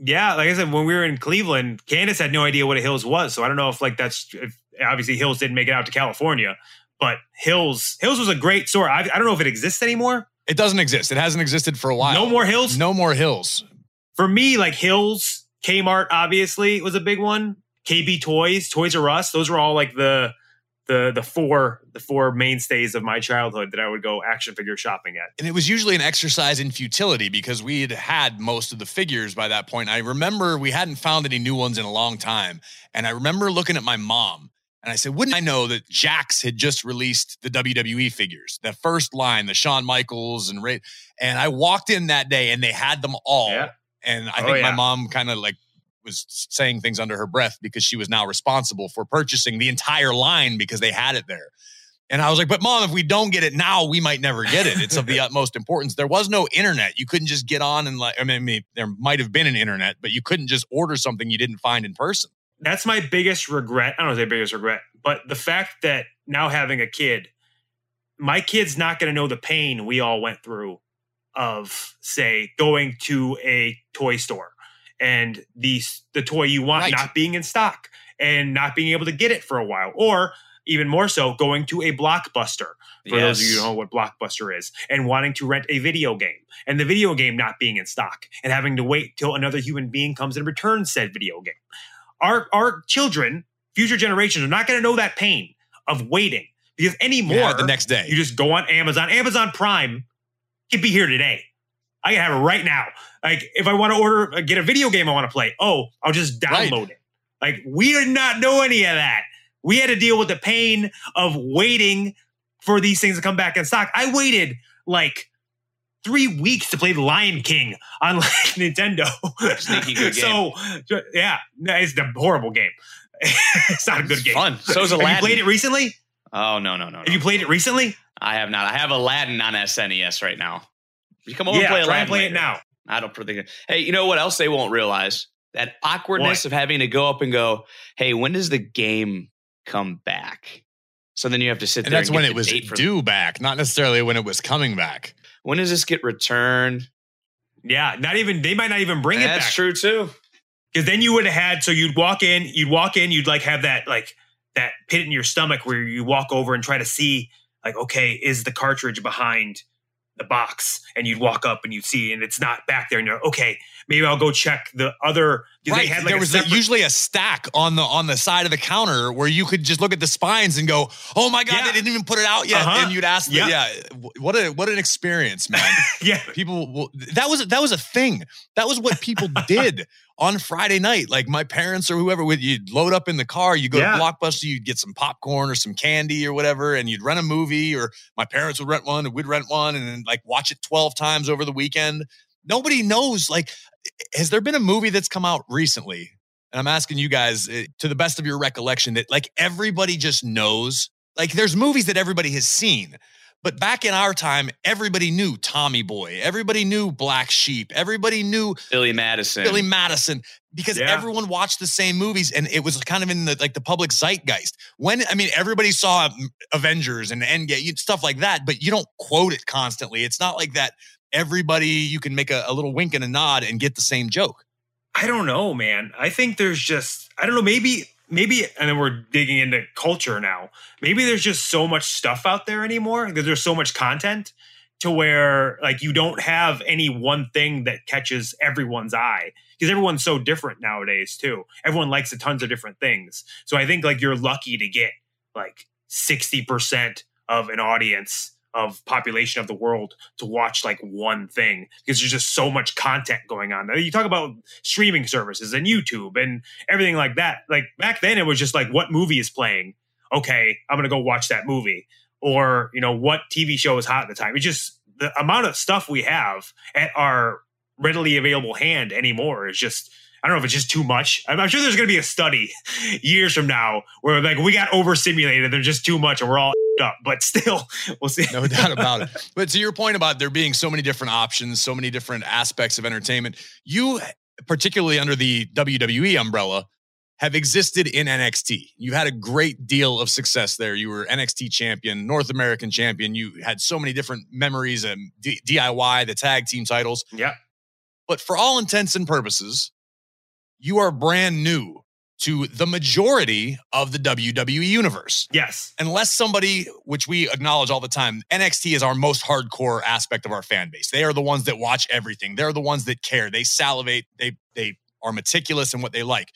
Yeah, like I said, when we were in Cleveland, Candice had no idea what a Hills was. So I don't know if like that's if, obviously Hills didn't make it out to California, but Hills Hills was a great store. I, I don't know if it exists anymore. It doesn't exist. It hasn't existed for a while. No more Hills. No more Hills. For me, like Hills, Kmart obviously was a big one. KB Toys, Toys R Us, those were all like the the the four the four mainstays of my childhood that I would go action figure shopping at. And it was usually an exercise in futility because we had had most of the figures by that point. I remember we hadn't found any new ones in a long time, and I remember looking at my mom and I said, "Wouldn't I know that Jakks had just released the WWE figures, the first line, the Shawn Michaels and Ray?" And I walked in that day and they had them all. Yeah. And I Oh, think yeah. my mom kind of like was saying things under her breath because she was now responsible for purchasing the entire line because they had it there. And I was like, but mom, if we don't get it now, we might never get it. It's of the utmost importance. There was no internet. You couldn't just get on and like, I mean, there might have been an internet, but you couldn't just order something you didn't find in person. That's my biggest regret. I don't know say biggest regret, but the fact that now having a kid, my kid's not going to know the pain we all went through of say going to a toy store and the the toy you want Right. not being in stock and not being able to get it for a while or even more so going to a blockbuster for those of you who know what blockbuster is and wanting to rent a video game and the video game not being in stock and having to wait till another human being comes and returns said video game our our children future generations are not going to know that pain of waiting because anymore Yeah, the next day. you just go on Amazon. Amazon Prime can be here today. I can have it right now. Like if I want to order, uh, get a video game I want to play. Oh, I'll just Right. download it. Like we did not know any of that. We had to deal with the pain of waiting for these things to come back in stock. I waited like three weeks to play The Lion King on like Nintendo. Sneaky good So yeah, it's a horrible game. it's not a good It's game. fun. So is Have Aladdin. you played it recently? Oh no no no! Have you played it recently? I have not. I have Aladdin on SNES right now. You come over yeah, and play try Aladdin. and play later. it now. I don't think. Hey, you know what else they won't realize? That awkwardness of having to go up and go, "Hey, when does the game come back?" So then you have to sit and there. that's and when get it the was date for- due back, not necessarily when it was coming back. When does this get returned? Yeah, not even they might not even bring it That's true too. Because then you would have had so you'd walk in, you'd walk in, you'd like have that like that pit in your stomach where you walk over and try to see like okay, is the cartridge behind the box? And you'd walk up and you'd see and it's not back there and you're okay, maybe I'll go check the other. Right. they had like there was a- separate- usually a stack on the on the side of the counter where you could just look at the spines and go, "Oh my god, Yeah. they didn't even put it out yet." Uh-huh. And you'd ask, the, "Yeah, what a what an experience, man." yeah. people will, that was that was a thing. That was what people did on Friday night. Like my parents or whoever would you'd load up in the car, you go Yeah. to Blockbuster, you'd get some popcorn or some candy or whatever, and you'd rent a movie, or my parents would rent one and we'd rent one and then like watch it 12 times over the weekend. Nobody knows. Like, has there been a movie that's come out recently? And I'm asking you guys, eh, to the best of your recollection, that like everybody just knows. Like, there's movies that everybody has seen, but back in our time, everybody knew Tommy Boy, everybody knew Black Sheep, everybody knew Billy Madison. Billy Madison because Yeah. everyone watched the same movies and it was kind of in the like the public zeitgeist. When I mean everybody saw mm, Avengers and Endgame stuff like that, but you don't quote it constantly. It's not like that. Everybody you can make a, a little wink and a nod and get the same joke. I don't know, man. I think there's just I don't know, maybe maybe and then we're digging into culture now. Maybe there's just so much stuff out there anymore because there's so much content to where like you don't have any one thing that catches everyone's eye because everyone's so different nowadays too. Everyone likes a tons of different things. So I think like you're lucky to get like 60% of an audience of population of the world to watch like one thing because there's just so much content going on. You talk about streaming services and YouTube and everything like that. Like back then, it was just like what movie is playing. Okay, I'm gonna go watch that movie, or you know what TV show is hot at the time. It's just the amount of stuff we have at our readily available hand anymore. is just I don't know if it's just too much. I'm, I'm sure there's going to be a study years from now where like we got overstimulated. They're just too much, and we're all up. But still, we'll see. No doubt about it. But to your point about there being so many different options, so many different aspects of entertainment, you particularly under the WWE umbrella have existed in NXT. You had a great deal of success there. You were NXT champion, North American champion. You had so many different memories and D- DIY, the tag team titles. Yeah. But for all intents and purposes, you are brand new to the majority of the WWE universe. Yes. Unless somebody, which we acknowledge all the time, NXT is our most hardcore aspect of our fan base. They are the ones that watch everything. They're the ones that care. They salivate. They they are meticulous in what they like.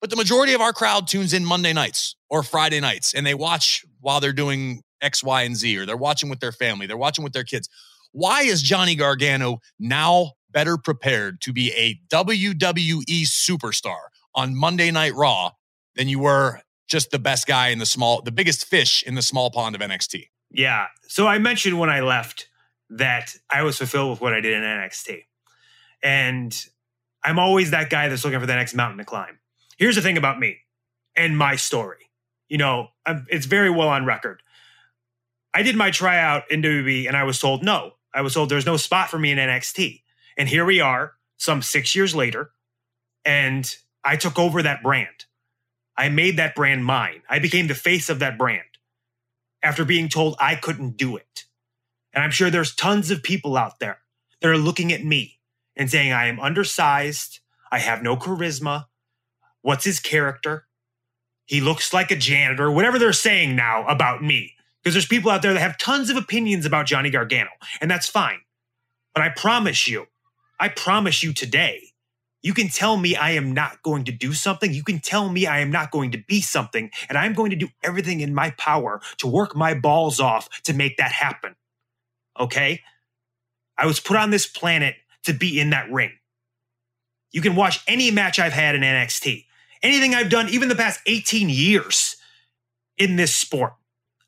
But the majority of our crowd tunes in Monday nights or Friday nights and they watch while they're doing X, Y, and Z, or they're watching with their family, they're watching with their kids. Why is Johnny Gargano now better prepared to be a WWE superstar on Monday Night Raw than you were just the best guy in the small, the biggest fish in the small pond of NXT. Yeah. So I mentioned when I left that I was fulfilled with what I did in NXT. And I'm always that guy that's looking for the next mountain to climb. Here's the thing about me and my story. You know, I'm, it's very well on record. I did my tryout in WWE and I was told no. I was told there's no spot for me in NXT. And here we are, some six years later, and I took over that brand. I made that brand mine. I became the face of that brand after being told I couldn't do it. And I'm sure there's tons of people out there that are looking at me and saying, I am undersized. I have no charisma. What's his character? He looks like a janitor, whatever they're saying now about me. Because there's people out there that have tons of opinions about Johnny Gargano, and that's fine. But I promise you, I promise you today, you can tell me I am not going to do something. You can tell me I am not going to be something. And I'm going to do everything in my power to work my balls off to make that happen. Okay? I was put on this planet to be in that ring. You can watch any match I've had in NXT, anything I've done, even the past 18 years in this sport.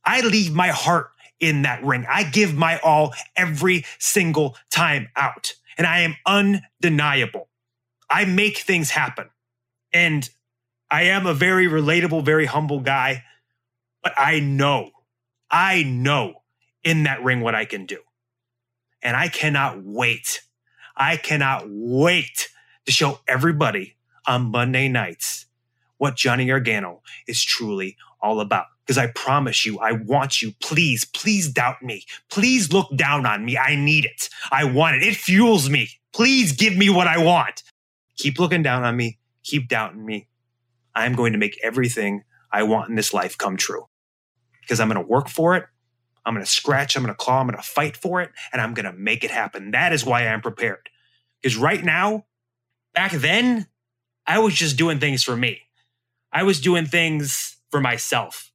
I leave my heart in that ring. I give my all every single time out, and I am undeniable. I make things happen. And I am a very relatable, very humble guy, but I know, I know in that ring what I can do. And I cannot wait. I cannot wait to show everybody on Monday nights what Johnny Gargano is truly all about. Because I promise you, I want you. Please, please doubt me. Please look down on me. I need it. I want it. It fuels me. Please give me what I want keep looking down on me, keep doubting me. I'm going to make everything I want in this life come true because I'm going to work for it. I'm going to scratch, I'm going to claw, I'm going to fight for it, and I'm going to make it happen. That is why I'm prepared. Because right now, back then, I was just doing things for me. I was doing things for myself.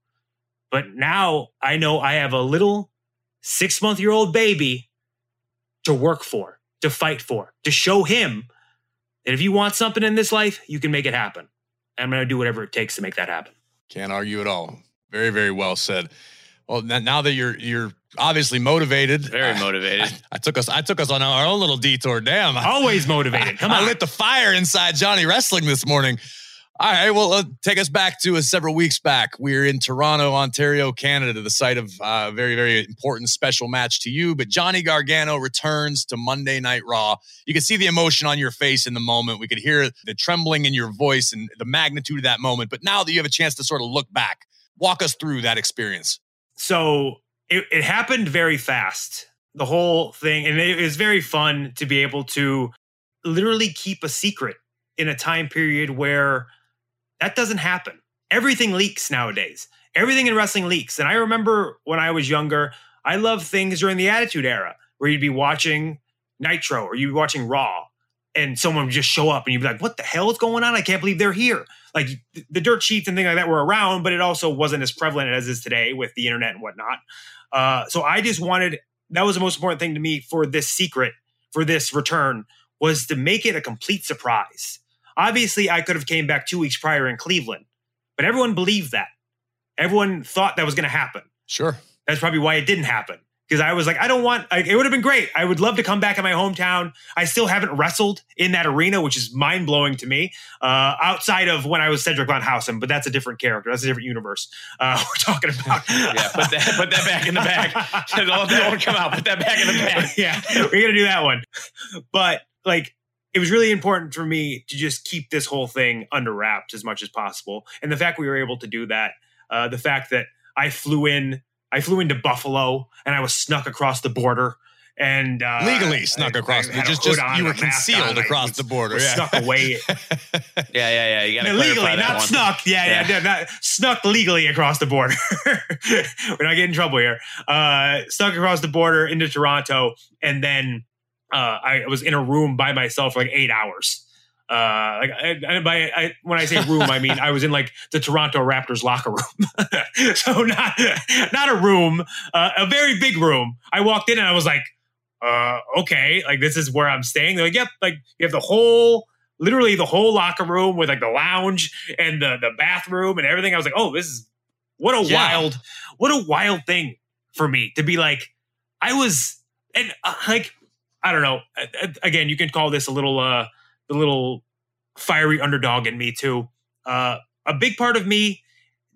But now I know I have a little six month year old baby to work for, to fight for, to show him that if you want something in this life, you can make it happen. I'm going to do whatever it takes to make that happen. Can't argue at all. Very, very well said. Well, now that you're you're obviously motivated, very motivated. I, I, took us I took us on our own little detour. Damn, always motivated. Come on, I lit the fire inside Johnny Wrestling this morning. All right, well, uh, take us back to uh, several weeks back. We are in Toronto, Ontario, Canada, the site of a uh, very, very important special match to you. But Johnny Gargano returns to Monday Night Raw. You can see the emotion on your face in the moment. We could hear the trembling in your voice and the magnitude of that moment. But now that you have a chance to sort of look back, walk us through that experience. So it, it happened very fast, the whole thing. And it was very fun to be able to literally keep a secret in a time period where that doesn't happen. Everything leaks nowadays. Everything in wrestling leaks. And I remember when I was younger, I loved things during the Attitude Era where you'd be watching Nitro or you'd be watching Raw and someone would just show up and you'd be like, what the hell is going on? I can't believe they're here. Like the dirt sheets and things like that were around, but it also wasn't as prevalent as is today with the internet and whatnot. Uh, so I just wanted, that was the most important thing to me for this secret, for this return, was to make it a complete surprise. Obviously, I could have came back two weeks prior in Cleveland, but everyone believed that. Everyone thought that was going to happen. Sure. That's probably why it didn't happen because I was like, I don't want. Like, it would have been great. I would love to come back in my hometown. I still haven't wrestled in that arena, which is mind blowing to me. Uh, outside of when I was Cedric Von Hausen, but that's a different character. That's a different universe. Uh, we're talking about. yeah, put that put that back in the bag. Don't that one come out. Put that back in the bag. yeah, we're gonna do that one. But like, it was really important for me to just keep this whole thing under wraps as much as possible, and the fact we were able to do that, uh, the fact that I flew in I flew into Buffalo and I was snuck across the border and uh, legally snuck I, across. I just just you were concealed across the border. Yeah. Snuck away. yeah, yeah, yeah. You got to legally, not snuck. Yeah, yeah, yeah, not snuck legally across the border. we're not getting in trouble here. Uh, snuck across the border into Toronto, and then uh, I was in a room by myself for like eight hours. Uh, like I, by I, when I say room, I mean I was in like the Toronto Raptors locker room, so not not a room, uh, a very big room. I walked in and I was like, uh, okay, like this is where I'm staying. They're like, yep, like you have the whole, literally the whole locker room with like the lounge and the the bathroom and everything. I was like, oh, this is what a yeah. wild, what a wild thing for me to be like. I was and uh, like I don't know. Again, you can call this a little. uh the little fiery underdog in me too. Uh, a big part of me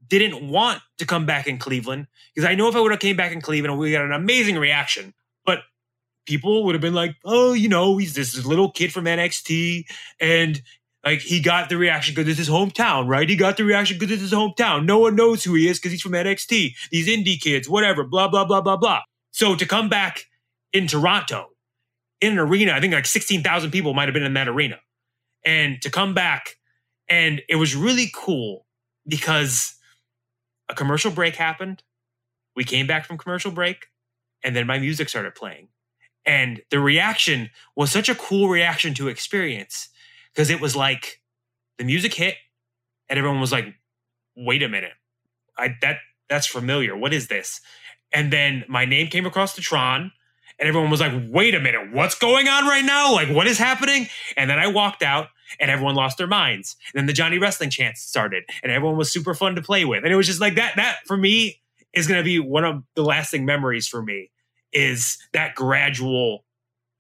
didn't want to come back in Cleveland because I know if I would have came back in Cleveland, we got an amazing reaction. But people would have been like, "Oh, you know, he's this little kid from NXT, and like he got the reaction because it's his hometown, right? He got the reaction because it's his hometown. No one knows who he is because he's from NXT. These indie kids, whatever, blah blah blah blah blah." So to come back in Toronto in an arena, I think like sixteen thousand people might have been in that arena and to come back. And it was really cool because a commercial break happened. We came back from commercial break, and then my music started playing. And the reaction was such a cool reaction to experience because it was like the music hit, and everyone was like, wait a minute. I that that's familiar. What is this? And then my name came across the Tron, and everyone was like, wait a minute, what's going on right now? Like, what is happening? And then I walked out and everyone lost their minds. And then the Johnny Wrestling chants started, and everyone was super fun to play with. And it was just like that. That for me is going to be one of the lasting memories for me. Is that gradual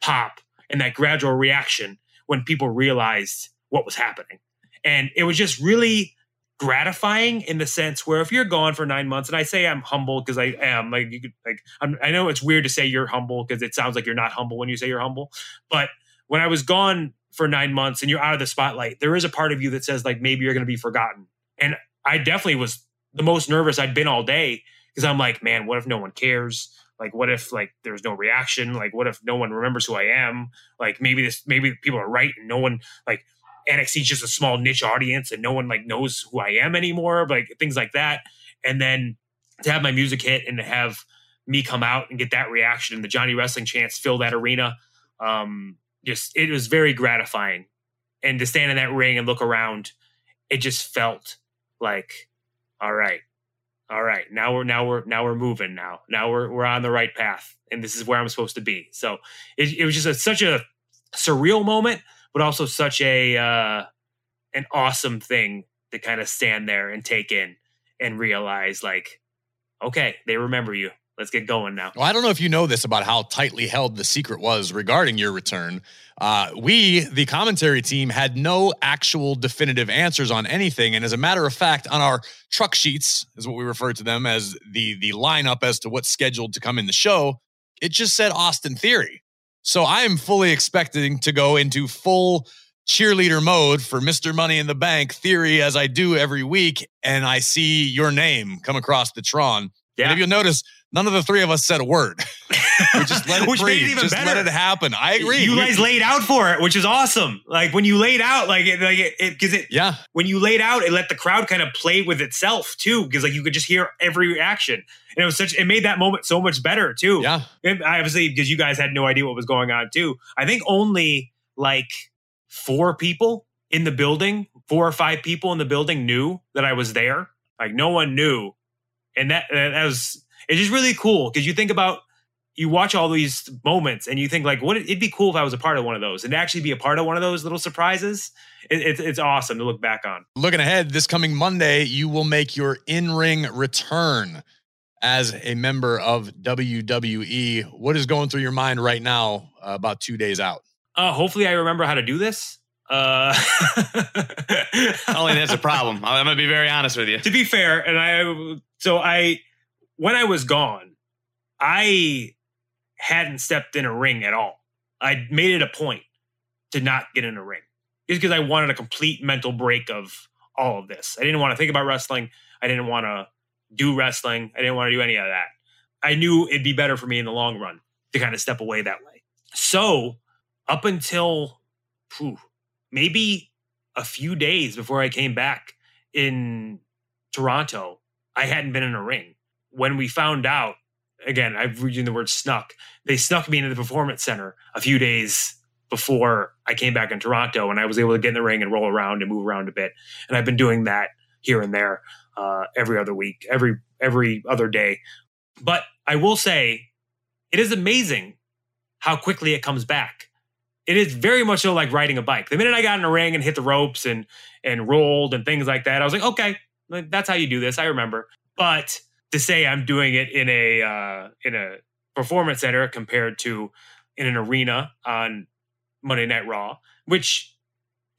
pop and that gradual reaction when people realized what was happening, and it was just really gratifying in the sense where if you're gone for nine months, and I say I'm humble because I am, like you could, like I'm, I know it's weird to say you're humble because it sounds like you're not humble when you say you're humble, but when I was gone for nine months and you're out of the spotlight, there is a part of you that says like maybe you're going to be forgotten. And I definitely was the most nervous I'd been all day because I'm like, man, what if no one cares? Like, what if like there's no reaction? Like, what if no one remembers who I am? Like, maybe this, maybe people are right and no one like NXT is just a small niche audience and no one like knows who I am anymore. Like things like that. And then to have my music hit and to have me come out and get that reaction and the Johnny Wrestling chants fill that arena. Um, just it was very gratifying. And to stand in that ring and look around, it just felt like, all right, all right, now we're now we're now we're moving now. Now we're we're on the right path, and this is where I'm supposed to be. So it, it was just a, such a surreal moment, but also such a uh, an awesome thing to kind of stand there and take in and realize like, okay, they remember you let's get going now. Well, I don't know if you know this about how tightly held the secret was regarding your return. Uh, we, the commentary team, had no actual definitive answers on anything, and as a matter of fact, on our truck sheets, is what we refer to them as the the lineup as to what's scheduled to come in the show. It just said Austin Theory. So I am fully expecting to go into full cheerleader mode for Mr. Money in the Bank theory as I do every week, and I see your name come across the Tron. Yeah. And if you'll notice, none of the three of us said a word. we just let it which breathe. Made it even just better. let it happen. I agree. You guys laid out for it, which is awesome. Like when you laid out, like it, like it, because it, yeah. When you laid out, it let the crowd kind of play with itself too, because like you could just hear every reaction, and it was such. It made that moment so much better too. Yeah. It, obviously, because you guys had no idea what was going on too. I think only like four people in the building, four or five people in the building knew that I was there. Like no one knew, and that that was it's just really cool because you think about you watch all these moments and you think like what it'd be cool if i was a part of one of those and actually be a part of one of those little surprises it, it's, it's awesome to look back on looking ahead this coming monday you will make your in-ring return as a member of WWE. What is going through your mind right now, uh, about two days out? Uh, hopefully, I remember how to do this. Uh, Only that's a problem. I'm gonna be very honest with you. to be fair, and I so I when I was gone, I hadn't stepped in a ring at all. I made it a point to not get in a ring, just because I wanted a complete mental break of all of this. I didn't want to think about wrestling. I didn't want to do wrestling. I didn't want to do any of that. I knew it'd be better for me in the long run to kind of step away that way. So up until whew, maybe a few days before I came back in Toronto, I hadn't been in a ring. When we found out, again, I'm using the word snuck, they snuck me into the performance center a few days before I came back in Toronto and I was able to get in the ring and roll around and move around a bit. And I've been doing that here and there uh, every other week, every every other day. But I will say, it is amazing how quickly it comes back. It is very much so like riding a bike. The minute I got in a ring and hit the ropes and and rolled and things like that, I was like, okay, that's how you do this. I remember. But to say I'm doing it in a uh, in a performance center compared to in an arena on Monday Night Raw, which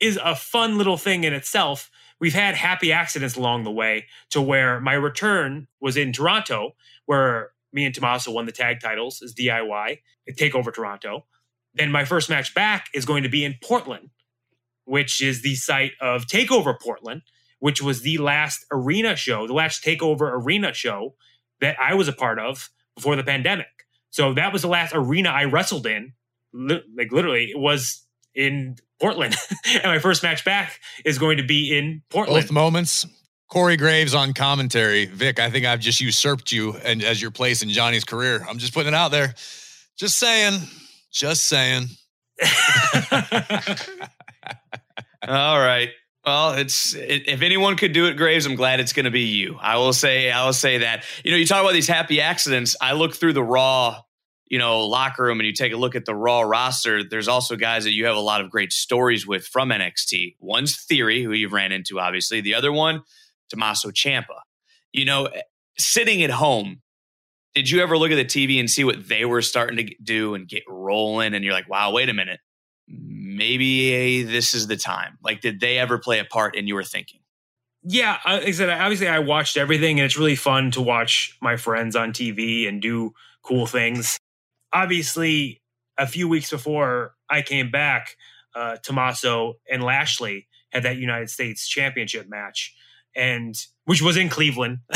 is a fun little thing in itself. We've had happy accidents along the way to where my return was in Toronto, where me and Tommaso won the tag titles as DIY at Takeover Toronto. Then my first match back is going to be in Portland, which is the site of Takeover Portland, which was the last arena show, the last Takeover arena show that I was a part of before the pandemic. So that was the last arena I wrestled in. Li- like literally, it was in Portland, and my first match back is going to be in Portland. Both moments. Corey Graves on commentary. Vic, I think I've just usurped you and as your place in Johnny's career. I'm just putting it out there. Just saying. Just saying. All right. Well, it's it, if anyone could do it, Graves, I'm glad it's going to be you. I will say, I will say that. You know, you talk about these happy accidents. I look through the Raw, you know, locker room, and you take a look at the Raw roster. There's also guys that you have a lot of great stories with from NXT. One's Theory, who you've ran into, obviously. The other one, Tommaso Ciampa. You know, eh, sitting at home, did you ever look at the TV and see what they were starting to do and get rolling? And you're like, wow, wait a minute maybe this is the time? Like, did they ever play a part in your thinking? yeah, I- I said, obviously I watched everything, and it's really fun to watch my friends on TV and do cool things. Obviously, a few weeks before I came back, uh, Tommaso and Lashley had that United States Championship match, and which was in Cleveland,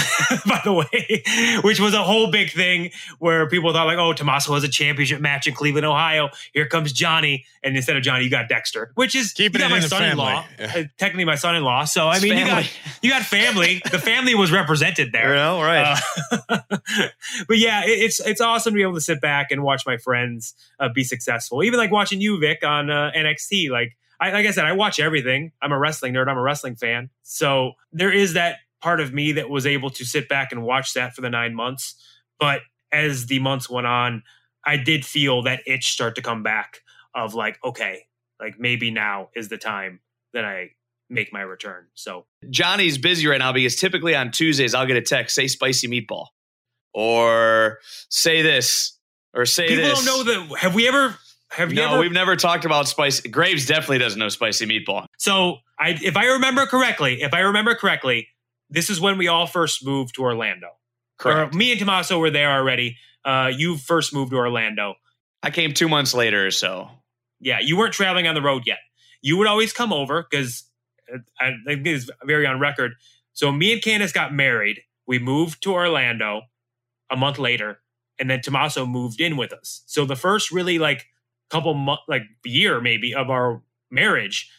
by the way, which was a whole big thing where people thought like, oh, Tommaso has a championship match in Cleveland, Ohio. Here comes Johnny, and instead of Johnny, you got Dexter, which is Keeping you got it my in son-in-law, family. uh, technically my son-in-law. So I It's mean, you got family. you got family. the family was represented there. know, right? Uh, but yeah, it, it's it's awesome to be able to sit back and watch my friends uh, be successful. Even like watching you, Vic, on uh, NXT. Like I like I said, I watch everything. I'm a wrestling nerd. I'm a wrestling fan. So there is that part of me that was able to sit back and watch that for the nine months. But as the months went on, I did feel that itch start to come back. Of like, okay, like maybe now is the time that I make my return. So Johnny's busy right now because typically on Tuesdays I'll get a text say spicy meatball or say this or say people this. don't know that. Have we ever? Have you no, ever? we've never talked about spicy. Graves definitely doesn't know spicy meatball. So I, if I remember correctly, if I remember correctly, this is when we all first moved to Orlando. Correct. Or me and Tommaso were there already. Uh, you first moved to Orlando. I came two months later or so. Yeah, you weren't traveling on the road yet. You would always come over because I think it's very on record. So me and Candice got married. We moved to Orlando a month later, and then Tommaso moved in with us. So the first really like couple month, like year maybe of our marriage,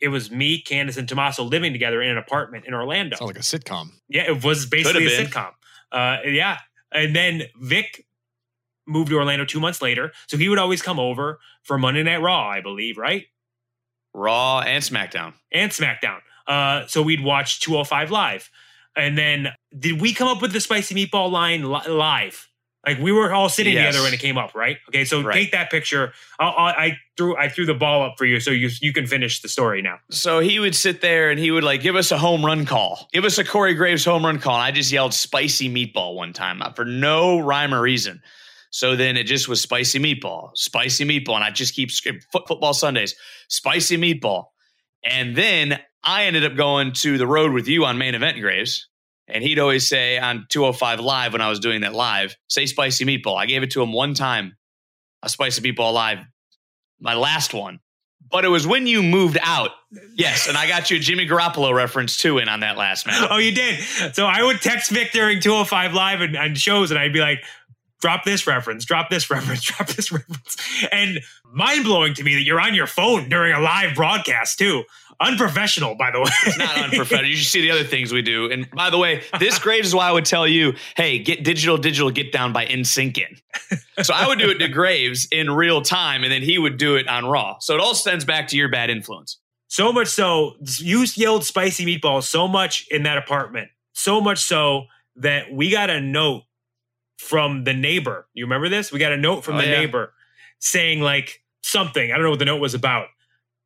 it was me, Candice, and Tommaso living together in an apartment in Orlando. Sounds like a sitcom. Yeah, it was basically a sitcom. Uh, yeah, and then Vic moved to Orlando two months later, so he would always come over for Monday Night Raw, I believe, right? Raw and SmackDown. And SmackDown. Uh, so we'd watch 205 live, and then did we come up with the spicy meatball line li- live? Like we were all sitting Yes. together when it came up, right? Okay, so Right. take that picture. I'll, I'll, I threw I threw the ball up for you, so you you can finish the story now. So he would sit there and he would like give us a home run call, give us a Corey Graves home run call. And I just yelled spicy meatball one time uh, for no rhyme or reason. So then it just was spicy meatball, spicy meatball. And I just keep football Sundays, spicy meatball. And then I ended up going to the road with you on main event Graves. And he'd always say on 205 live when I was doing that live, say spicy meatball. I gave it to him one time, a spicy meatball live, my last one. But it was when you moved out. Yes, and I got you a Jimmy Garoppolo reference too in on that last match. Oh, you did. So I would text Vic during 205 live and, and shows, and I'd be like, drop this reference, drop this reference, drop this reference. And mind blowing to me that you're on your phone during a live broadcast too. Unprofessional, by the way. It's not unprofessional. You should see the other things we do. And by the way, this Graves is why I would tell you, hey, get digital, digital, get down by NSYNC in. So I would do it to Graves in real time, and then he would do it on Raw. So it all stems back to your bad influence. So much so, you yelled spicy meatballs so much in that apartment, so much so that we got a note from the neighbor. You remember this? We got a note from Oh, the yeah. neighbor saying like something. I don't know what the note was about,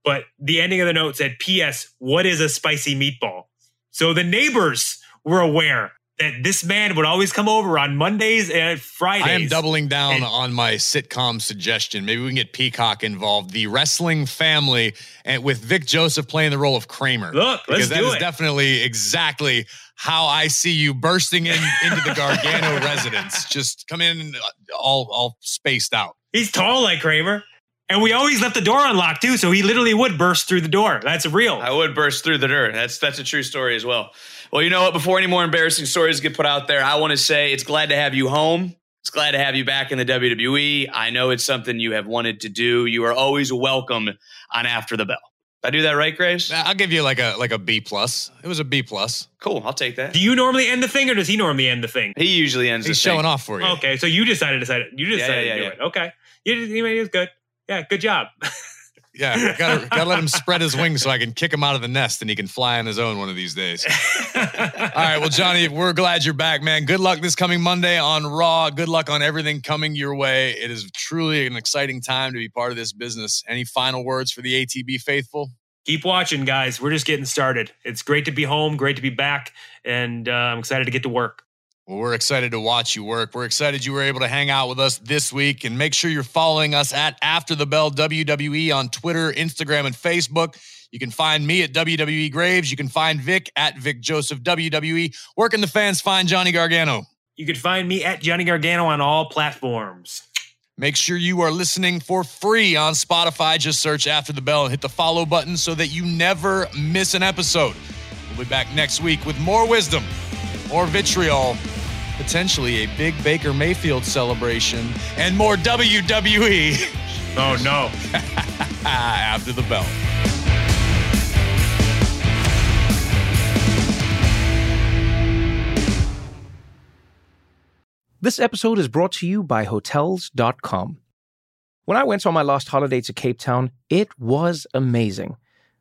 but the ending of the note said, P.S. What is a spicy meatball? So the neighbors were aware that this man would always come over on Mondays and Fridays. I am doubling down And- on my sitcom suggestion. Maybe we can get Peacock involved. The wrestling family, and with Vic Joseph playing the role of Kramer. Look, because let's that do is it. definitely exactly how I see you bursting in into the Gargano residence. Just come in uh, all all spaced out. He's tall like Kramer. And we always left the door unlocked too, so he literally would burst through the door. That's real. I would burst through the door. That's that's a true story as well. Well, you know what? Before any more embarrassing stories get put out there, I want to say it's glad to have you home. It's glad to have you back in the WWE. I know it's something you have wanted to do. You are always welcome on After the Bell. Did I do that right, Graves? I'll give you like a like a B plus. It was a B plus. Cool. I'll take that. Do you normally end the thing or does he normally end the thing? He usually ends. He's the thing. showing off for you. Okay, so you decided to decide You Yeah, decided yeah, to do yeah, it. Okay. You just, he was good. Yeah, good job. Yeah, gotta gotta let him spread his wings so I can kick him out of the nest and he can fly on his own one of these days. All right, well, Johnny, we're glad you're back, man. Good luck this coming Monday on Raw. Good luck on everything coming your way. It is truly an exciting time to be part of this business. Any final words for the ATB faithful? Keep watching, guys. We're just getting started. It's great to be home, great to be back, and uh, I'm excited to get to work. Well, we're excited to watch you work. We're excited you were able to hang out with us this week. And make sure you're following us at After the Bell WWE on Twitter, Instagram, and Facebook. You can find me at WWE Graves. You can find Vic at Vic Joseph WWE. Where can the fans find Johnny Gargano? You can find me at Johnny Gargano on all platforms. Make sure you are listening for free on Spotify. Just search After the Bell and hit the follow button so that you never miss an episode. We'll be back next week with more wisdom, more vitriol, potentially a big Baker Mayfield celebration, and more WWE Oh, no. after the bell. This episode is brought to you by Hotels.com. When I went on my last holiday to Cape Town, it was amazing.